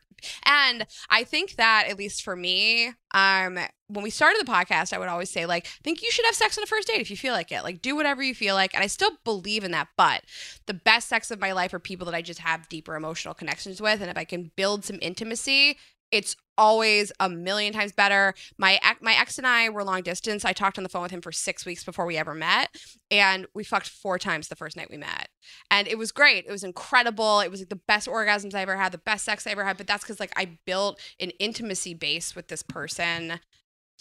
and i think that at least for me um when we started the podcast i would always say like think you should have sex on a first date if you feel like it. Like do whatever you feel like. And i still believe in that but the best sex of my life are people that i just have deeper emotional connections with and if i can build some intimacy it's always a million times better. My ex- my ex and I were long distance. I talked on the phone with him for six weeks before we ever met, and we fucked four times the first night we met, and it was great. It was incredible. It was like the best orgasms I ever had, the best sex I ever had. But that's because like I built an intimacy base with this person,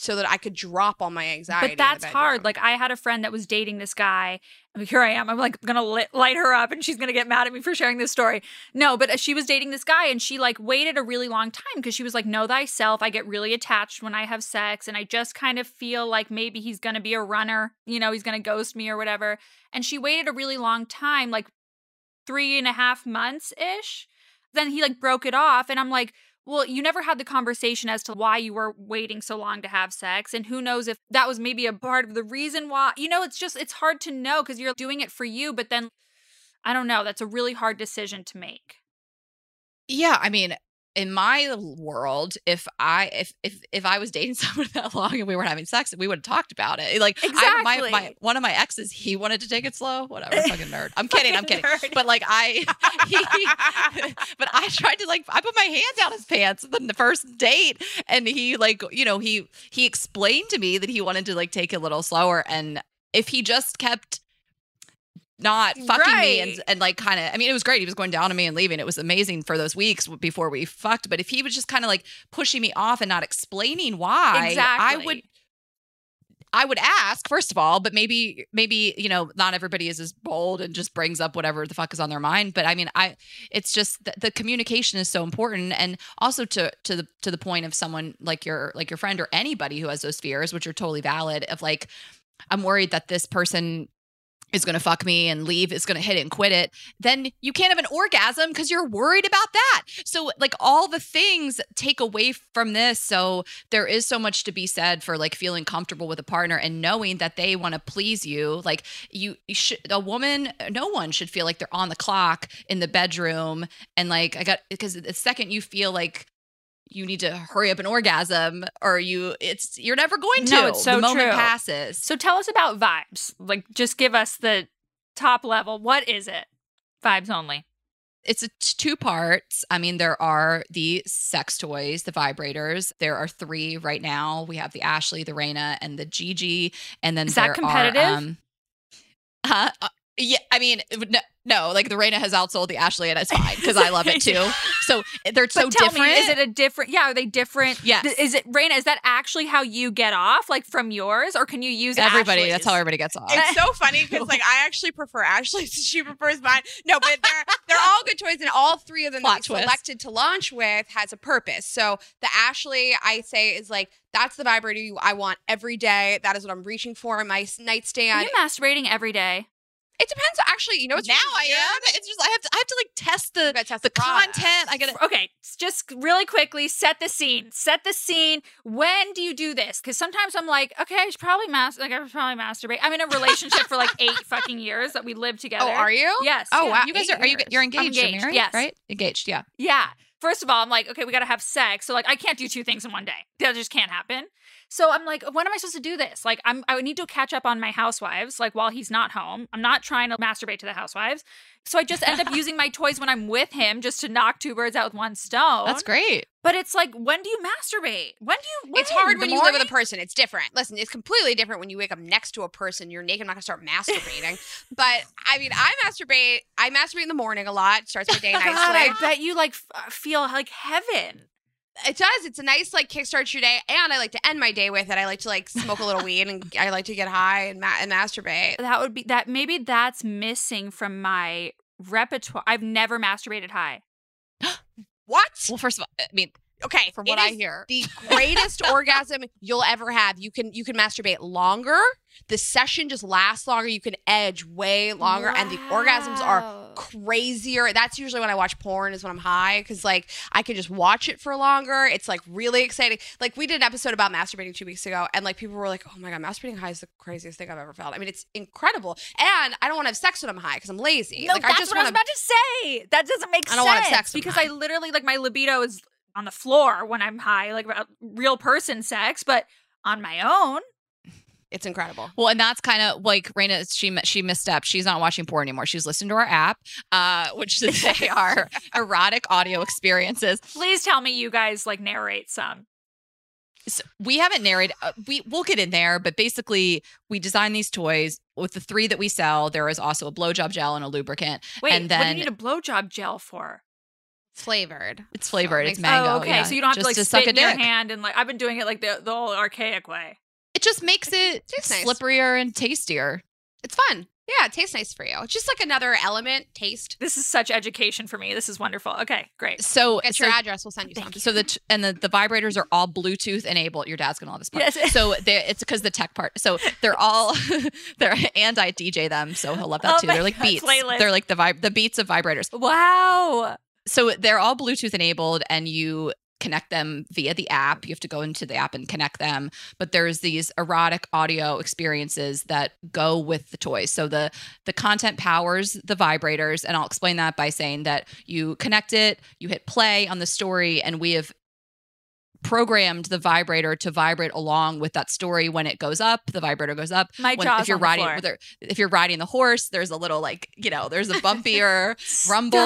so that I could drop all my anxiety. But that's hard. Like I had a friend that was dating this guy. I mean, here I am. I'm like gonna lit, light her up, and she's gonna get mad at me for sharing this story. No, but uh, she was dating this guy, and she like waited a really long time because she was like, "Know thyself." I get really attached when I have sex, and I just kind of feel like maybe he's gonna be a runner. You know, he's gonna ghost me or whatever. And she waited a really long time, like three and a half months ish. Then he like broke it off, and I'm like. Well, you never had the conversation as to why you were waiting so long to have sex. And who knows if that was maybe a part of the reason why. You know, it's just, it's hard to know because you're doing it for you. But then, I don't know. That's a really hard decision to make. yeah, I mean, in my world, if I if if if I was dating <laughs> someone that long and we weren't having sex, we would have talked about it. Like I, my, Exactly. my one of my exes, he wanted to take it slow. Whatever, <laughs> fucking nerd. I'm kidding. I'm kidding. Nerd. But like I, <laughs> he, but I tried to like I put my hand down his pants on the first date, and he like you know he he explained to me that he wanted to like take it a little slower, and if he just kept not fucking me and and like kind of I mean it was great. He was going down on me and leaving. It was amazing for those weeks before we fucked. But if he was just kind of like pushing me off and not explaining why exactly. I would I would ask first of all but maybe maybe you know not everybody is as bold and just brings up whatever the fuck is on their mind. But I mean I it's just the, the communication is so important. And also to to the to the point of someone like your like your friend or anybody who has those fears which are totally valid of like I'm worried that this person is going to fuck me and leave is going to hit it and quit it then you can't have an orgasm because you're worried about that. So like all the things take away from this. So there is so much to be said for like feeling comfortable with a partner and knowing that they want to please you. Like you, you should a woman no one should feel like they're on the clock in the bedroom and like i got because the second you feel like you need to hurry up an orgasm or you it's you're never going to No, it's so the moment true. passes So tell us about vibes. Like, just give us the top level. What is it? Vibes only. it's a t- two parts. I mean, there are the sex toys, the vibrators. There are three right now. We have the Ashley, the Rayna, and the Gigi. And then Is that there are, competitive? um, huh? Uh, yeah, I mean, no, no, like the Rayna has outsold the Ashley, and it's fine because I love it <laughs> too. So eh, they're so but tell different. me, is it a different? Yeah, are they different? Yes. Is it Rayna? Is that actually how you get off, like from yours, or can you use everybody? Ashley's? That's how everybody gets off. It's so funny because like I actually prefer Ashley's. <laughs> She prefers mine. No, but they're they're all good toys, and all three of them Plot that we twist. selected to launch with has a purpose. So the Ashley, I say, is like that's the vibrator you I want every day. That is what I'm reaching for in my s- Are nightstand. you masturbating every day? It depends. Actually, you know what's now really I am. It's just I have to I have to like test the test the product. content. I gotta Okay, just really quickly set the scene. Set the scene. When do you do this? Because sometimes I'm like, okay, I should probably mas- like I should probably masturbate. I'm in a relationship for like eight fucking years that we live oh, together. Oh, are you? Yes. Oh, yeah. wow. you guys are are you you're engaged, engaged, you're married, yes. right? Engaged, yeah. Yeah. First of all, I'm like, okay, we got to have sex. So like I can't do two things in one day. That just can't happen. So I'm like, when am I supposed to do this? Like I'm I would need to catch up on my housewives like while he's not home. I'm not trying to masturbate to the housewives. So I just end up <laughs> using my toys when I'm with him just to knock two birds out with one stone. That's great. But it's like, when do you masturbate? When do you It's hard The when you live with a person. It's different. Listen, it's completely different when you wake up next to a person. You're naked. I'm not gonna start masturbating. but I mean, I masturbate. I masturbate in the morning a lot. Starts my day <laughs> oh nicely. God, I bet you like f- feel like heaven. It does. It's a nice like kickstart your day, and I like to end my day with it. I like to like smoke a little <laughs> weed, and I like to get high and, ma- and masturbate. That would be that. Maybe that's missing from my repertoire. I've never masturbated high. <gasps> What? Well, first of all, I mean, Okay, from it what I is hear, the <laughs> greatest orgasm you'll ever have. You can you can masturbate longer. The session just lasts longer. You can edge way longer, and the orgasms are Wow. Crazier. That's usually when I watch porn is when I'm high because like I can just watch it for longer. It's like really exciting. Like we did an episode about masturbating two weeks ago, and like people were like, "Oh my god, masturbating high is the craziest thing I've ever felt." I mean, it's incredible, and I don't want to have sex when I'm high because I'm lazy. No, like that's I just what I was about to say. That doesn't make sense. I don't wanna have sex because. I literally like my libido is on the floor when I'm high, like real person sex, but on my own. It's incredible. well, and that's kind of like Rayna. She she misstepped. She's not watching porn anymore. She's listening to our app, uh, <laughs> which is they <laughs> are erotic audio experiences. Please tell me you guys like narrate some. So we haven't narrated. Uh, we we'll get in there, but basically, we design these toys with the three that we sell. There is also a blowjob gel and a lubricant. Wait, And what do you need a blowjob gel for? Flavored. It's flavored. So it it's mango. oh, okay. yeah, So you don't have just to like to spit suck a in your dick. hand and like I've been doing it like the the old archaic way. It just makes it Tastes nice. slipperier and tastier. It's fun. Yeah, it tastes nice for you. It's just like another element, taste. This is such education for me. This is wonderful. Okay, great. So, Get so, your address. We'll send you something. you. so the t- and the, the vibrators are all Bluetooth enabled. Your dad's gonna love this part. Yes. So they, it's because the tech part. So they're all <laughs> they're and I DJ them, so he'll love that Oh too. They're like God, beats. playlist. They're like the vibe the beats of vibrators. Wow. So they're all Bluetooth enabled, and you connect them via the app. You have to go into the app and connect them. But there's these erotic audio experiences that go with the toys. So the the content powers the vibrators, and I'll explain that by saying that you connect it, you hit play on the story, and we have programmed the vibrator to vibrate along with that story when it goes up the vibrator goes up. My when, if you're the riding floor. if you're riding the horse there's a little like you know there's a bumpier <laughs> rumble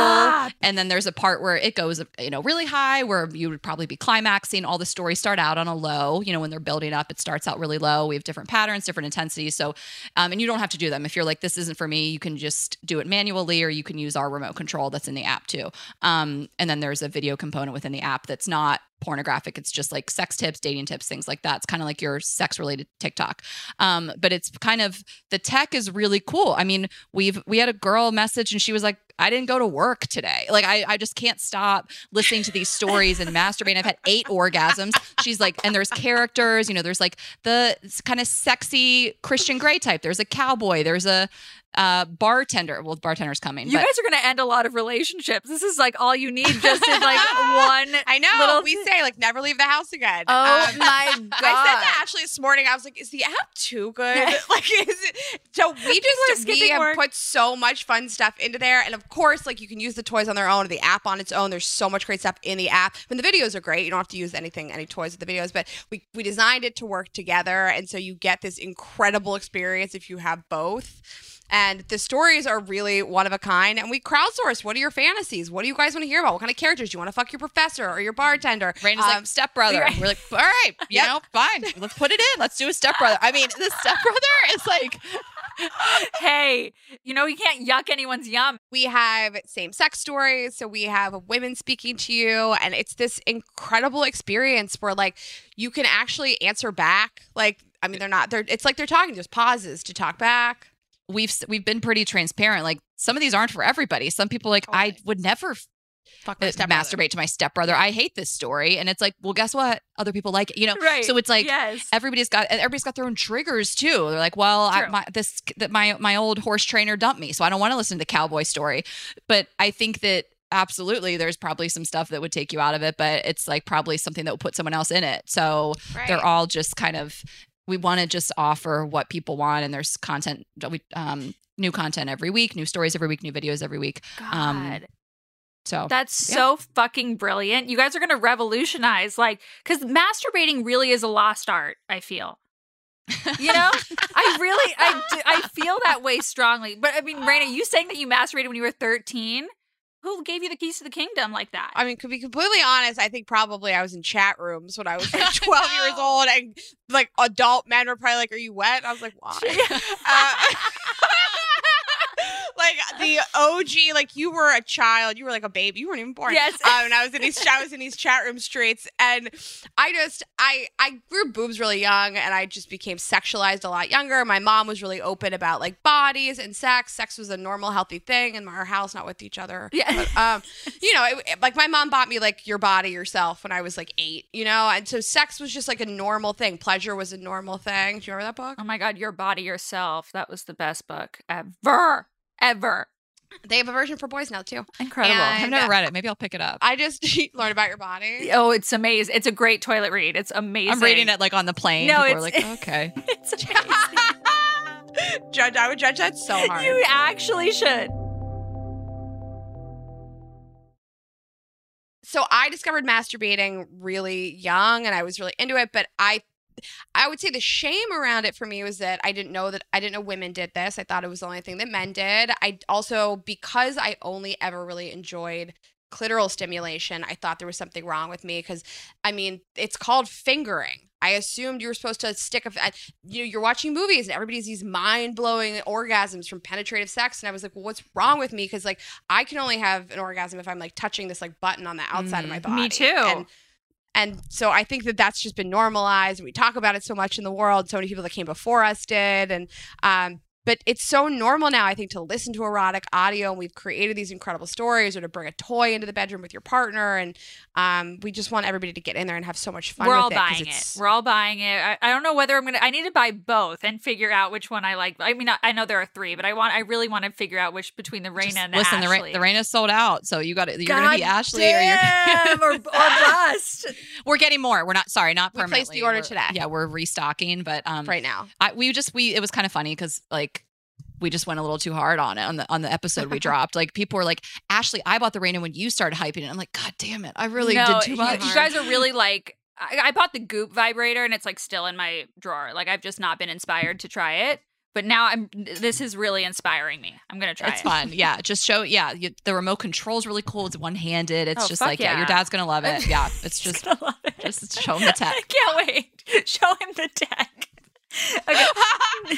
and then there's a part where it goes you know really high where you would probably be climaxing. All the stories start out on a low you know when they're building up it starts out really low. We have different patterns different intensities. So um, and you don't have to do them. If you're like this isn't for me you can just do it manually or you can use our remote control that's in the app too. Um, and then there's a video component within the app that's not pornographic. It's just like sex tips dating tips things like that. It's kind of like your sex related tiktok. Um, but it's kind of the tech is really cool. I mean we've we had a girl message and she was like i didn't go to work today like i, I just can't stop listening to these stories and masturbating i've had eight orgasms she's like and there's characters you know there's like the kind of sexy Christian Grey type there's a cowboy there's a uh, bartender well bartender's coming You but guys are going to end a lot of relationships. This is like all you need just is like <laughs> one. I know. little we say like never leave the house again. Oh Um, <laughs> my god! <laughs> I said to Ashley this morning, I was like, is the app too good? like, is it? So we just, we have work. put so much fun stuff into there. And of of course, like you can use the toys on their own or the app on its own. There's so much great stuff in the app. And the videos are great. You don't have to use anything, any toys with the videos, but we, we designed it to work together. And so you get this incredible experience if you have both. And the stories are really one of a kind. And we crowdsource. What are your fantasies? What do you guys want to hear about? What kind of characters? Do you want to fuck your professor or your bartender? Rayna's Um, like stepbrother. right. We're like, all right, you <laughs> Yep. know, fine. Let's put it in. Let's do a stepbrother. I mean, the stepbrother is like hey, you know you can't yuck anyone's yum. we have same sex stories so we have women speaking to you and it's this incredible experience where like you can actually answer back like i mean they're not they're it's like they're talking there's pauses to talk back we've we've been pretty transparent. Like some of these aren't for everybody. Some people like oh, I Totally. would never fuck uh, my stepbrother. masturbate to my stepbrother. I hate this story, and it's like, well, guess what? Other people like it, you know. Right. So it's like yes. everybody's got everybody's got their own triggers too. They're like, well, I, my this that my my old horse trainer dumped me, so I don't want to listen to the cowboy story. But I think that absolutely there's probably some stuff that would take you out of it, but it's like probably something that would put someone else in it. So right. they're all just kind of we want to just offer what people want, and there's content we um new content every week, new stories every week, new videos every week. God. um, So That's Yeah. so fucking brilliant. You guys are going to revolutionize, like, because masturbating really is a lost art, I feel. You know, <laughs> I really, I, do, I feel that way strongly. But I mean, Rayna, you saying that you masturbated when you were 13? Who gave you the keys to the kingdom like that? I mean, to be completely honest, I think probably I was in chat rooms when I was like <laughs> 12 years old, and like adult men were probably like, "Are you wet?" I was like, "Why?" <laughs> Uh, like the OG, like you were a child, you were like a baby, you weren't even born. Yes. Um, and I was in these, I was in these chat room streets, and I just, I, I grew boobs really young, and I just became sexualized a lot younger. My mom was really open about like bodies and sex. Sex was a normal, healthy thing in our house, not with each other. Yeah. But, um, you know, it, like my mom bought me like your body yourself when I was like eight. You know, and so sex was just like a normal thing. Pleasure was a normal thing. Do you remember that book? oh my God, Your Body Yourself. That was the best book ever. Ever. They have a version for boys now too. Incredible. I've never uh, read it. Maybe I'll pick it up. I just <laughs> learned about your body. Oh, it's amazing. It's a great toilet read. It's amazing. I'm reading it like on the plane. No, People are it's- like, okay. <laughs> It's amazing. judge, I would judge that so hard. you actually should. so I discovered masturbating really young and I was really into it, but I I would say the shame around it for me was that I didn't know that I didn't know women did this. I thought it was the only thing that men did. I also because I only ever really enjoyed clitoral stimulation, I thought there was something wrong with me because I mean, it's called fingering. I assumed you were supposed to stick a, you know, you're watching movies and everybody's these mind blowing orgasms from penetrative sex. And I was like, well, what's wrong with me? Because like I can only have an orgasm if I'm like touching this like button on the outside of my Mm, body. me too. And, and so I think that that's just been normalized. We talk about it so much in the world. So many people that came before us did, and um, but it's so normal now. I think to listen to erotic audio, and we've created these incredible stories, or to bring a toy into the bedroom with your partner, and um, we just want everybody to get in there and have so much fun. We're with all it 'cause buying it. We're all buying it. I, I don't know whether I'm gonna. I need to buy both and figure out which one I like. I mean, I, I know there are three, but I want. I really want to figure out which between the Rayna and the listen, Ashley. the, Ra- the Rayna's sold out, so you got it. You're gonna be Ashley, damn, or or, <laughs> you're or bust. <laughs> we're getting more. We're not sorry, not We placed the order We're- today. Yeah, we're restocking, but um, right now. I, we just we it was kind of funny because like we just went a little too hard on it on the on the episode we <laughs> dropped. Like people were like, Ashley, I bought the Rayna when you started hyping it. I'm like, God damn it, I really No, did too much. You, guys are really like. I, I bought the Goop vibrator and it's like still in my drawer. Like I've just not been inspired to try it, but now I'm. This is really inspiring me. I'm gonna try it. it's it. fun. Yeah, <laughs> just show. Yeah, you, the remote control's really cool. It's one handed. It's Oh, just like yeah. yeah. your dad's gonna love it. Yeah, <laughs> it's just it. just show him the tech. I can't wait. Show him the tech. Okay.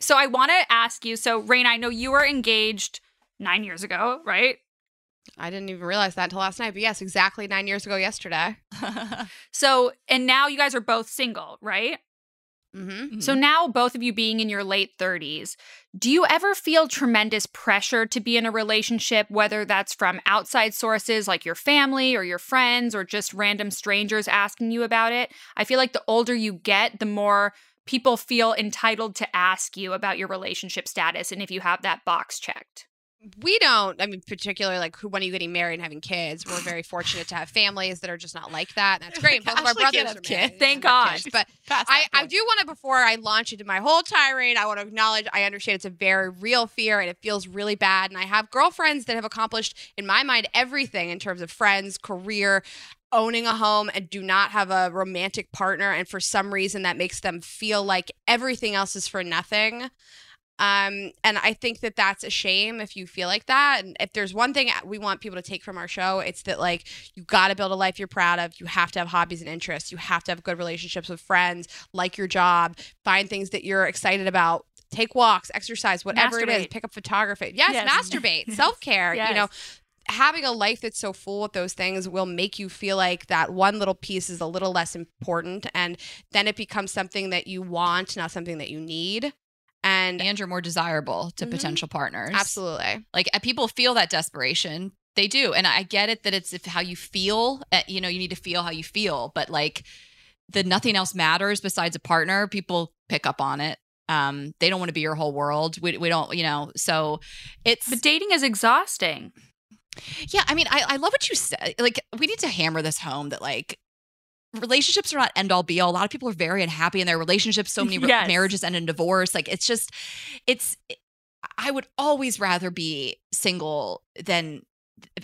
So I want to ask you. So, Rain, I know you were engaged nine years ago, right? I didn't even realize that until last night. But yes, exactly nine years ago yesterday. <laughs> So, and now you guys are both single, right? Mm-hmm. So now both of you being in your late 30s, do you ever feel tremendous pressure to be in a relationship whether that's from outside sources like your family or your friends or just random strangers asking you about it? I feel like the older you get, the more people feel entitled to ask you about your relationship status and if you have that box checked. we don't. I mean, particularly like who when are you getting married and having kids? We're very <sighs> fortunate to have families that are just not like that. And that's <laughs> great. Both of our brothers are kids. Thank God. kids. But I, I do want to before I launch into my whole tirade, I want to acknowledge I understand it's a very real fear and it feels really bad. And I have girlfriends that have accomplished, in my mind, everything in terms of friends, career, owning a home, and do not have a romantic partner. And for some reason, that makes them feel like everything else is for nothing. Um, and I think that that's a shame if you feel like that. And if there's one thing we want people to take from our show, it's that like you got to build a life you're proud of. You have to have hobbies and interests. You have to have good relationships with friends, like your job, find things that you're excited about. Take walks, exercise, whatever it is. Pick up photography. Yes, Yes. masturbate, <laughs> self care. You know, having a life that's so full with those things will make you feel like that one little piece is a little less important, and then it becomes something that you want, not something that you need. And and you're more desirable to Mhm. potential partners. absolutely. Like uh, people feel that desperation. They do. And I get it that it's if how you feel, uh, you know, you need to feel how you feel, but like the nothing else matters besides a partner, people pick up on it. Um, they don't want to be your whole world. We, we don't, you know, so it's But dating is exhausting. Yeah, I mean, I, I love what you said. Like, we need to hammer this home that like relationships are not end all be all. A lot of people are very unhappy in their relationships. So many <laughs> re- marriages end in divorce. Like, it's just, it's. I would always rather be single than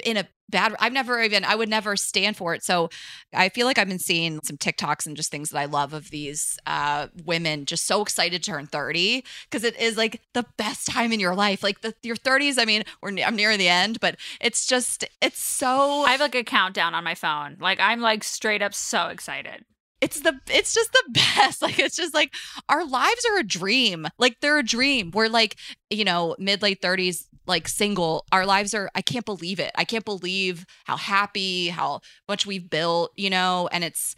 in a bad. I've never even. I would never stand for it. So I feel like I've been seeing some TikToks and just things that I love of these uh, women just so excited to turn 30 because it is like the best time in your life. Like the your 30s, I mean, we're I'm near the end, but it's just it's so I have like a countdown on my phone. Like I'm like straight up so excited. It's the it's just the <laughs> best. Like it's just like our lives are a dream. Like they're a dream. We're like, you know, mid late 30s like single. Our lives are I can't believe it. I can't believe how happy, how much we've built, you know, and it's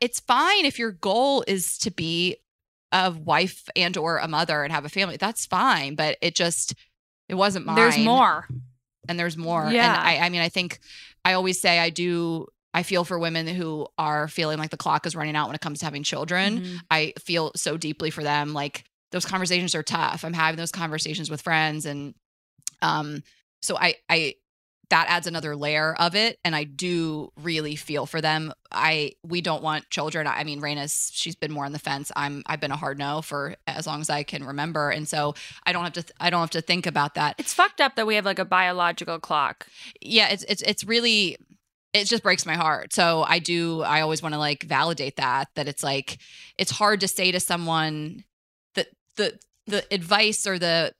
it's fine if your goal is to be a wife and or a mother and have a family. That's fine, but it just it wasn't mine. There's more. and there's more. Yeah. And I, I mean, I think I always say I do. I feel for women who are feeling like the clock is running out when it comes to having children. Mhm. I feel so deeply for them. Like those conversations are tough. I'm having those conversations with friends, and um, so I, I that adds another layer of it, and I do really feel for them. I we don't want children. I mean, Rayna's she's been more on the fence. I'm I've been a hard no for as long as I can remember, and so I don't have to I don't have to think about that It's fucked up that we have like a biological clock. yeah it's it's it's really it just breaks my heart. So i do i always want to like validate that that it's like it's hard to say to someone that the the advice or the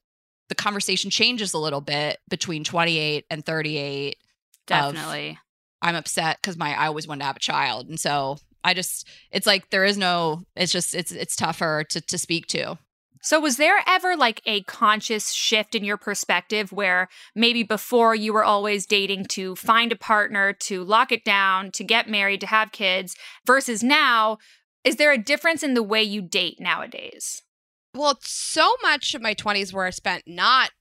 the conversation changes a little bit between 28 and 38 Definitely. i'm upset because my i always wanted to have a child. And so i just it's like there is no it's just it's it's tougher to to speak to So, was there ever like a conscious shift in your perspective where maybe before you were always dating to find a partner, to lock it down, to get married, to have kids, versus now? Is there a difference in the way you date nowadays? Well, so much of my 20s were spent not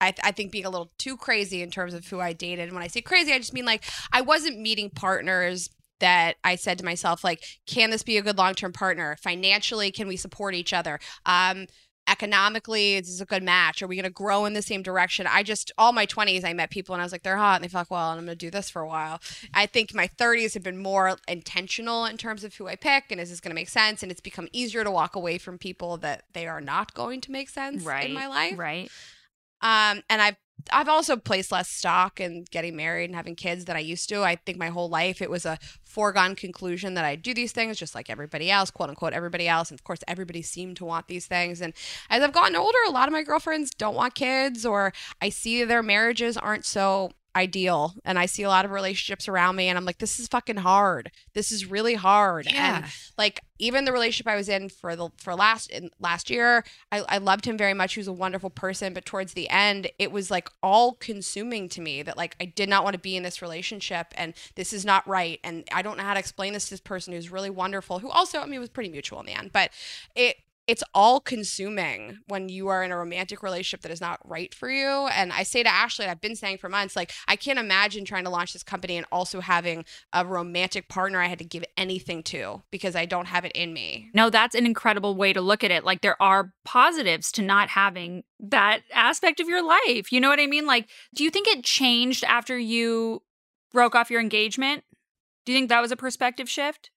I, th- I think being a little too crazy in terms of who I dated. And when I say crazy, I just mean like I wasn't meeting partners that I said to myself, like, can this be a good long term partner? Financially, can we support each other? Um, economically, is this a good match? Are we going to grow in the same direction? I just, all my 20s, I met people and I was like, they're hot. And they felt like, well, and I'm going to do this for a while. I think my 30s have been more intentional in terms of who I pick and is this going to make sense? And it's become easier to walk away from people that they are not going to make sense right, in my life. Right. Um, and I've I've also placed less stock in getting married and having kids than I used to. I think my whole life it was a foregone conclusion that I do these things just like everybody else, quote unquote, everybody else. And of course, everybody seemed to want these things. And as I've gotten older, a lot of my girlfriends don't want kids, or I see their marriages aren't so ideal. And I see a lot of relationships around me, and I'm like, this is fucking hard. This is really hard. And like even the relationship I was in for the for last in last year, I, I loved him very much. He was a wonderful person, but towards the end, it was like all consuming to me that like I did not want to be in this relationship and this is not right. And I don't know how to explain this to this person who's really wonderful, who also I mean was pretty mutual in the end, but it it's all consuming when you are in a romantic relationship that is not right for you. And I say to Ashley, I've been saying for months, like, I can't imagine trying to launch this company and also having a romantic partner I had to give anything to because I don't have it in me. No, that's an incredible way to look at it. Like there are positives to not having that aspect of your life. You know what I mean? Like, do you think it changed after you broke off your engagement? Do you think that was a perspective shift?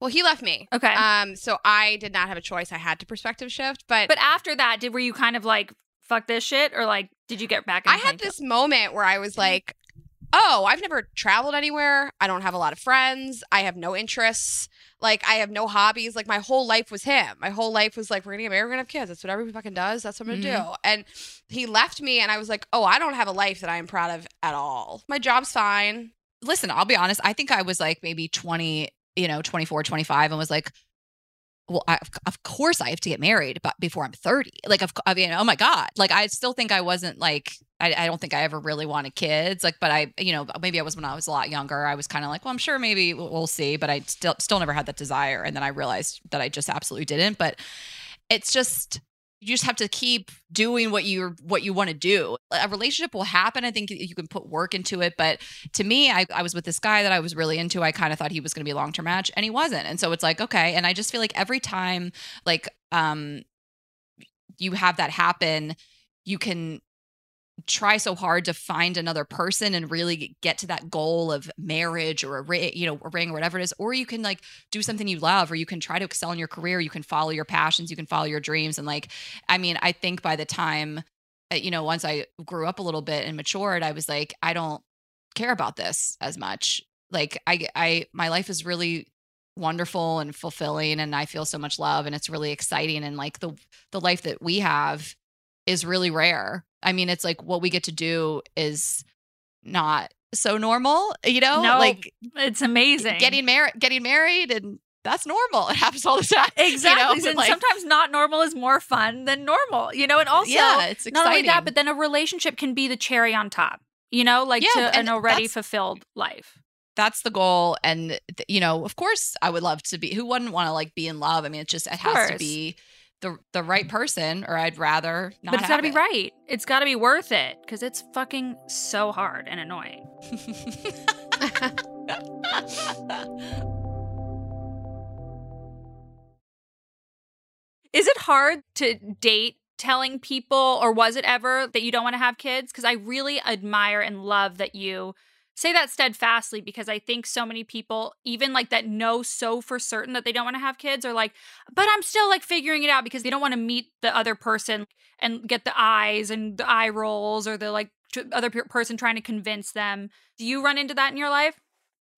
Well, he left me. Okay. Um, so I did not have a choice. I had to perspective shift, but but after that, did were you kind of like fuck this shit, or like did you get back? In I had this moment where I was like, "Oh, I've never traveled anywhere. I don't have a lot of friends. I have no interests. Like, I have no hobbies. Like, my whole life was him. My whole life was like, we're gonna get married, we're gonna have kids. That's what everybody fucking does. That's what I'm gonna Mhm. do." And he left me, and I was like, "Oh, I don't have a life that I am proud of at all. My job's fine." listen, I'll be honest. I think I was like maybe 20, you know, 24, 25 and was like, well, I, of course I have to get married but before I'm 30. Like, of, I mean, oh my God. Like, I still think I wasn't like, I, I don't think I ever really wanted kids. Like, but I, you know, maybe I was when I was a lot younger. I was kind of like, well, I'm sure maybe we'll, we'll see, but I still, still never had that desire. And then I realized that I just absolutely didn't. But it's just, you just have to keep doing what you're what you want to do. A relationship will happen i think you can put work into it but to me i, I was with this guy that i was really into i kind of thought he was going to be a long-term match and he wasn't and so it's like okay and i just feel like every time like um you have that happen you can try so hard to find another person and really get to that goal of marriage or a ring, you know, a ring or whatever it is, or you can like do something you love, or you can try to excel in your career. You can follow your passions, you can follow your dreams, and like, I mean, I think by the time, uh, you know, once I grew up a little bit and matured, I was like, I don't care about this as much. Like, I, I, my life is really wonderful and fulfilling, and I feel so much love, and it's really exciting, and like the the life that we have is really rare. I mean, it's like what we get to do is not so normal, you know? No, like it's amazing. getting married getting married and that's normal. <laughs> It happens all the time. exactly. <laughs> You know? and Like, sometimes not normal is more fun than normal. You know, and also yeah, it's not only exciting. that, but then a relationship can be the cherry on top. You know, like Yeah, to an already fulfilled life. that's the goal. And you know, of course I would love to be who wouldn't want to like be in love? I mean, it just it has to be the the right person, or I'd rather not. but it's got to be it. right. It's got to be worth it because it's fucking so hard and annoying. <laughs> Is it hard to date telling people, or was it ever that you don't want to have kids? Because I really admire and love that you say that steadfastly because I think so many people, even like that know so for certain that they don't want to have kids, are like, but I'm still like figuring it out because they don't want to meet the other person and get the eyes and the eye rolls or the like other person trying to convince them. Do you run into that in your life?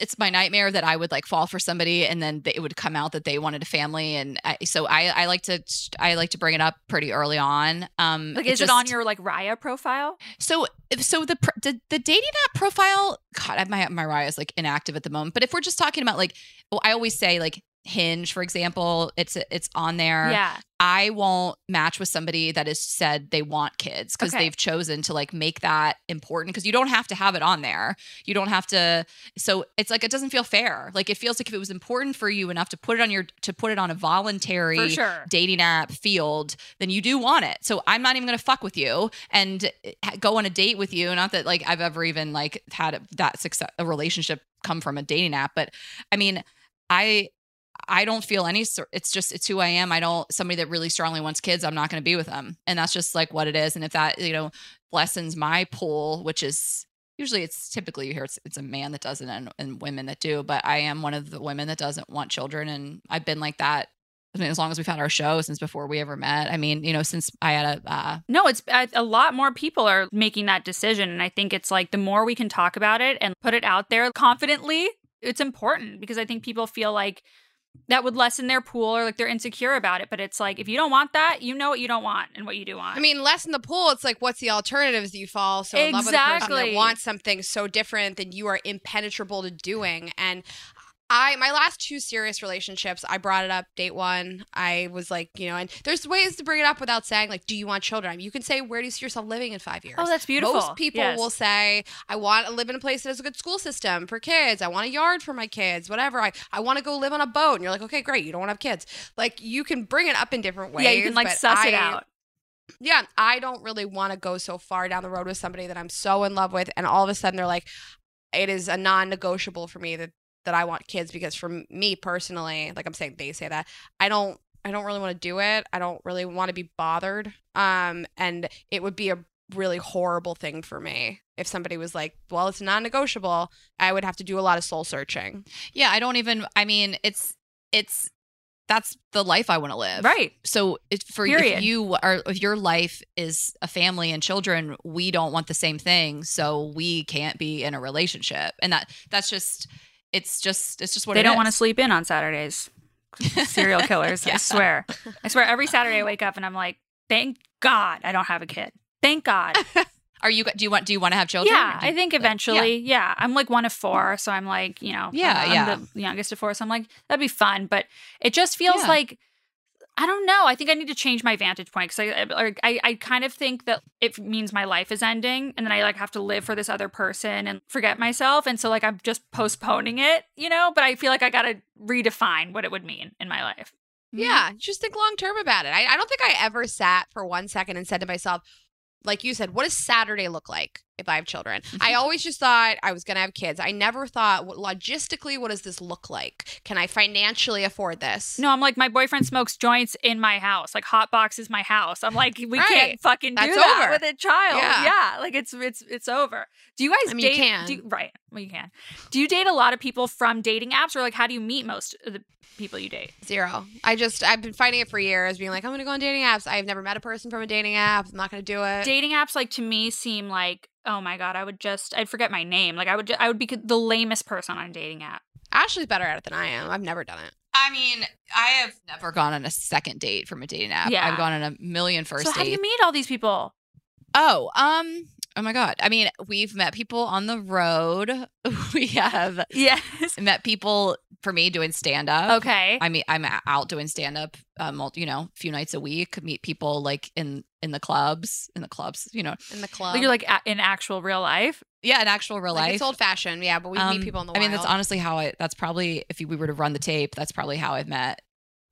It's my nightmare that I would like fall for somebody and then they, it would come out that they wanted a family and I, so I I like to I like to bring it up pretty early on. Um Like, is it just- on your like Raya profile? So so the the, the dating app profile God my my Raya is like inactive at the moment but if we're just talking about like well I always say like Hinge for example it's it's on there. Yeah. I won't match with somebody that has said they want kids because Okay. they've chosen to like make that important because you don't have to have it on there. You don't have to so it's like it doesn't feel fair. Like it feels like if it was important for you enough to put it on your to put it on a voluntary sure. dating app field, then you do want it. So I'm not even going to fuck with you and eh, go on a date with you. Not that like I've ever even like had that success a relationship come from a dating app, but I mean, I I don't feel any. It's just it's who I am. I don't somebody that really strongly wants kids. I'm not going to be with them, and that's just like what it is. And if that you know lessens my pool, which is usually it's typically you hear it's, it's a man that doesn't and, and women that do, but I am one of the women that doesn't want children, and I've been like that. I mean, as long as we've had our show since before we ever met. I mean, you know, since I had a uh, No, it's a lot more people are making that decision. And I think it's like the more we can talk about it and put it out there confidently, it's important because I think people feel like that would lessen their pool or like they're insecure about it. But it's like, if you don't want that, you know what you don't want and what you do want. I mean, less in the pool, it's like, what's the alternatives? You fall so in love with a person that wants something so different than you are impenetrable to doing? And I my last two serious relationships, I brought it up date one. I was like, you know, and there's ways to bring it up without saying like, do you want children? You can say, where do you see yourself living in five years? Oh, that's beautiful. Most people Yes. will say, I want to live in a place that has a good school system for kids. I want a yard for my kids, whatever. I, I want to go live on a boat. And you're like, okay, great. You don't want to have kids. Like you can bring it up in different ways. yeah, you can like suss it out. yeah, I don't really want to go so far down the road with somebody that I'm so in love with, and all of a sudden they're like, it is a non-negotiable for me that that I want kids because for me personally, like I'm saying, they say that I don't, I don't really want to do it. I don't really want to be bothered. Um, and it would be a really horrible thing for me if somebody was like, well, it's non-negotiable. I would have to do a lot of soul searching. Yeah, I don't even. I mean, it's it's that's the life I want to live. Right. So it's for Period. if you are if your life is a family and children, we don't want the same thing, so we can't be in a relationship, and that that's just it's just it's just what they don't want to sleep in on Saturdays. Serial killers. <laughs> I swear. I swear. Every Saturday I wake up and I'm like, thank God I don't have a kid. Thank God. <laughs> Are you do you want do you want to have children? yeah, you- I think eventually. Yeah. I'm like one of four, so I'm like, you know, Yeah, I'm yeah. the youngest of four, so I'm like, that'd be fun. But it just feels Yeah. like. I don't know. I think I need to change my vantage point because I, I, I, kind of think that it means my life is ending, and then I like have to live for this other person and forget myself, and so like I'm just postponing it, you know. But I feel like I got to redefine what it would mean in my life. Mm-hmm. Yeah, just think long term about it. I, I don't think I ever sat for one second and said to myself, like you said, what does Saturday look like if I have children? Mm-hmm. I always just thought I was going to have kids. I never thought, what, logistically, what does this look like? Can I financially afford this? No, I'm like my boyfriend smokes joints in my house. Like hot box is my house. I'm like we Right. can't fucking do That's that over. with a child. Yeah. Yeah. like it's it's it's over. Do you guys I mean, you can. Do, right, well you can. Do you date a lot of people from dating apps, or like how do you meet most of the people you date? Zero. I just, I've been fighting it for years, being like, I'm going to go on dating apps. I've never met a person from a dating app. I'm not going to do it. Dating apps, like to me, seem like oh my god, I would just I'd forget my name. Like I would ju- I would be the lamest person on a dating app. Ashley's better at it than I am. I've never done it. I mean, I have never gone on a second date from a dating app. Yeah. I've gone on a million first so how do dates. you meet all these people? Oh, um, oh my god. I mean, we've met people on the road. <laughs> We have Yes. met people for me doing stand up. Okay. I mean, I'm out doing stand up, um, you know, a few nights a week. Meet people like in in the clubs, in the clubs, you know, In the club. Like you're like a- in actual real life. yeah, in actual real Like, life. it's old fashioned, yeah, but we Um, meet people in the world. I mean, that's honestly how I. That's probably if we were to run the tape, that's probably how I've met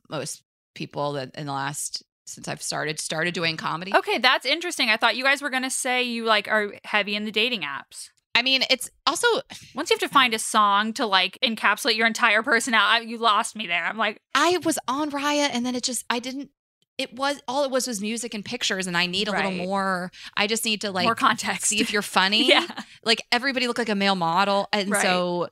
most people that in the last since I've started started doing comedy. Okay, that's interesting. I thought you guys were gonna say you like are heavy in the dating apps. I mean, it's also Once you have to find a song to like encapsulate your entire personality, you lost me there. I'm like, I was on Raya and then it just I didn't it was all it was was music and pictures and I need a Right. little more I just need to like more context. see if you're funny. <laughs> yeah, Like everybody looked like a male model and Right. so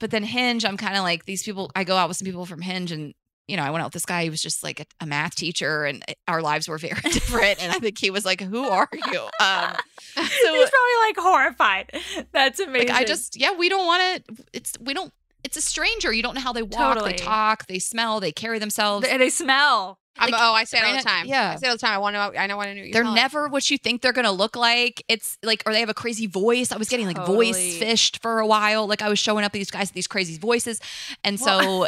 but then Hinge I'm kind of like these people I go out with some people from Hinge and you know, I went out with this guy He was just like a, a math teacher and our lives were very <laughs> different. And I think he was like, Who are you? Um, so so he's probably like horrified. That's amazing. like I just yeah, we don't want to it's we don't it's a stranger. You don't know how they walk, Totally. they talk, they smell, they carry themselves. they, they smell. I'm, like, oh, I say it all the time. yeah. I say it all the time. I want to know. I know. I know. What you They're smell like. never what you think they're gonna look like. It's like, or they have a crazy voice. I was getting like Totally. voice fished for a while. Like I was showing up these guys with these crazy voices, and so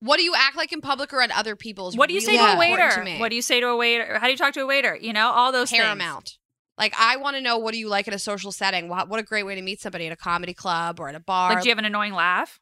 What do you act like in public or at other people's? What do you say to a waiter? To. What do you say to a waiter? How do you talk to a waiter? You know, all those things. paramount? Like I want to know what do you like in a social setting? What, what a great way to meet somebody at a comedy club or at a bar. Like, do you have an annoying laugh?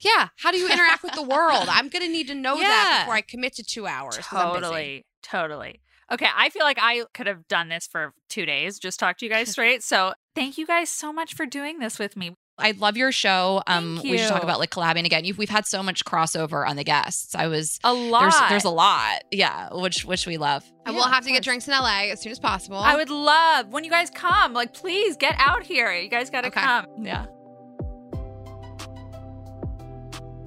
yeah. How do you interact with the world? <laughs> I'm gonna need to know that before I commit to two hours. Totally, totally. Okay, I feel like I could have done this for two days, just talk to you guys <laughs> straight. So thank you guys so much for doing this with me. I love your show. Um, Thank we should talk about like collabing again. You've, we've had so much crossover on the guests. I was A lot. there's there's a lot, yeah, which which we love. And Yeah, we'll have to get drinks in LA as soon as possible. I would love when you guys come. Like, please get out here. You guys got to Okay. come. Yeah.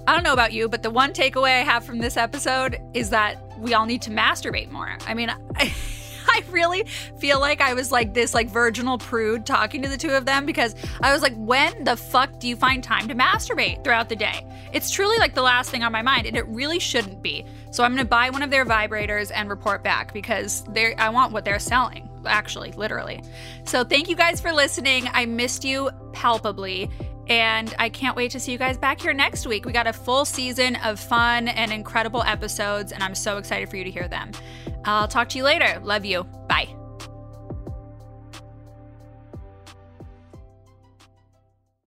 I don't know about you, but the one takeaway I have from this episode is that we all need to masturbate more. I mean, I, <laughs> <laughs> I really feel like I was like this like virginal prude talking to the two of them because I was like, when the fuck do you find time to masturbate throughout the day? It's truly like the last thing on my mind, and it really shouldn't be. So I'm gonna buy one of their vibrators and report back because they're I want what they're selling, actually, literally. So thank you guys for listening. I missed you palpably. And I can't wait to see you guys back here next week. We got a full season of fun and incredible episodes, and I'm so excited for you to hear them. I'll talk to you later. Love you.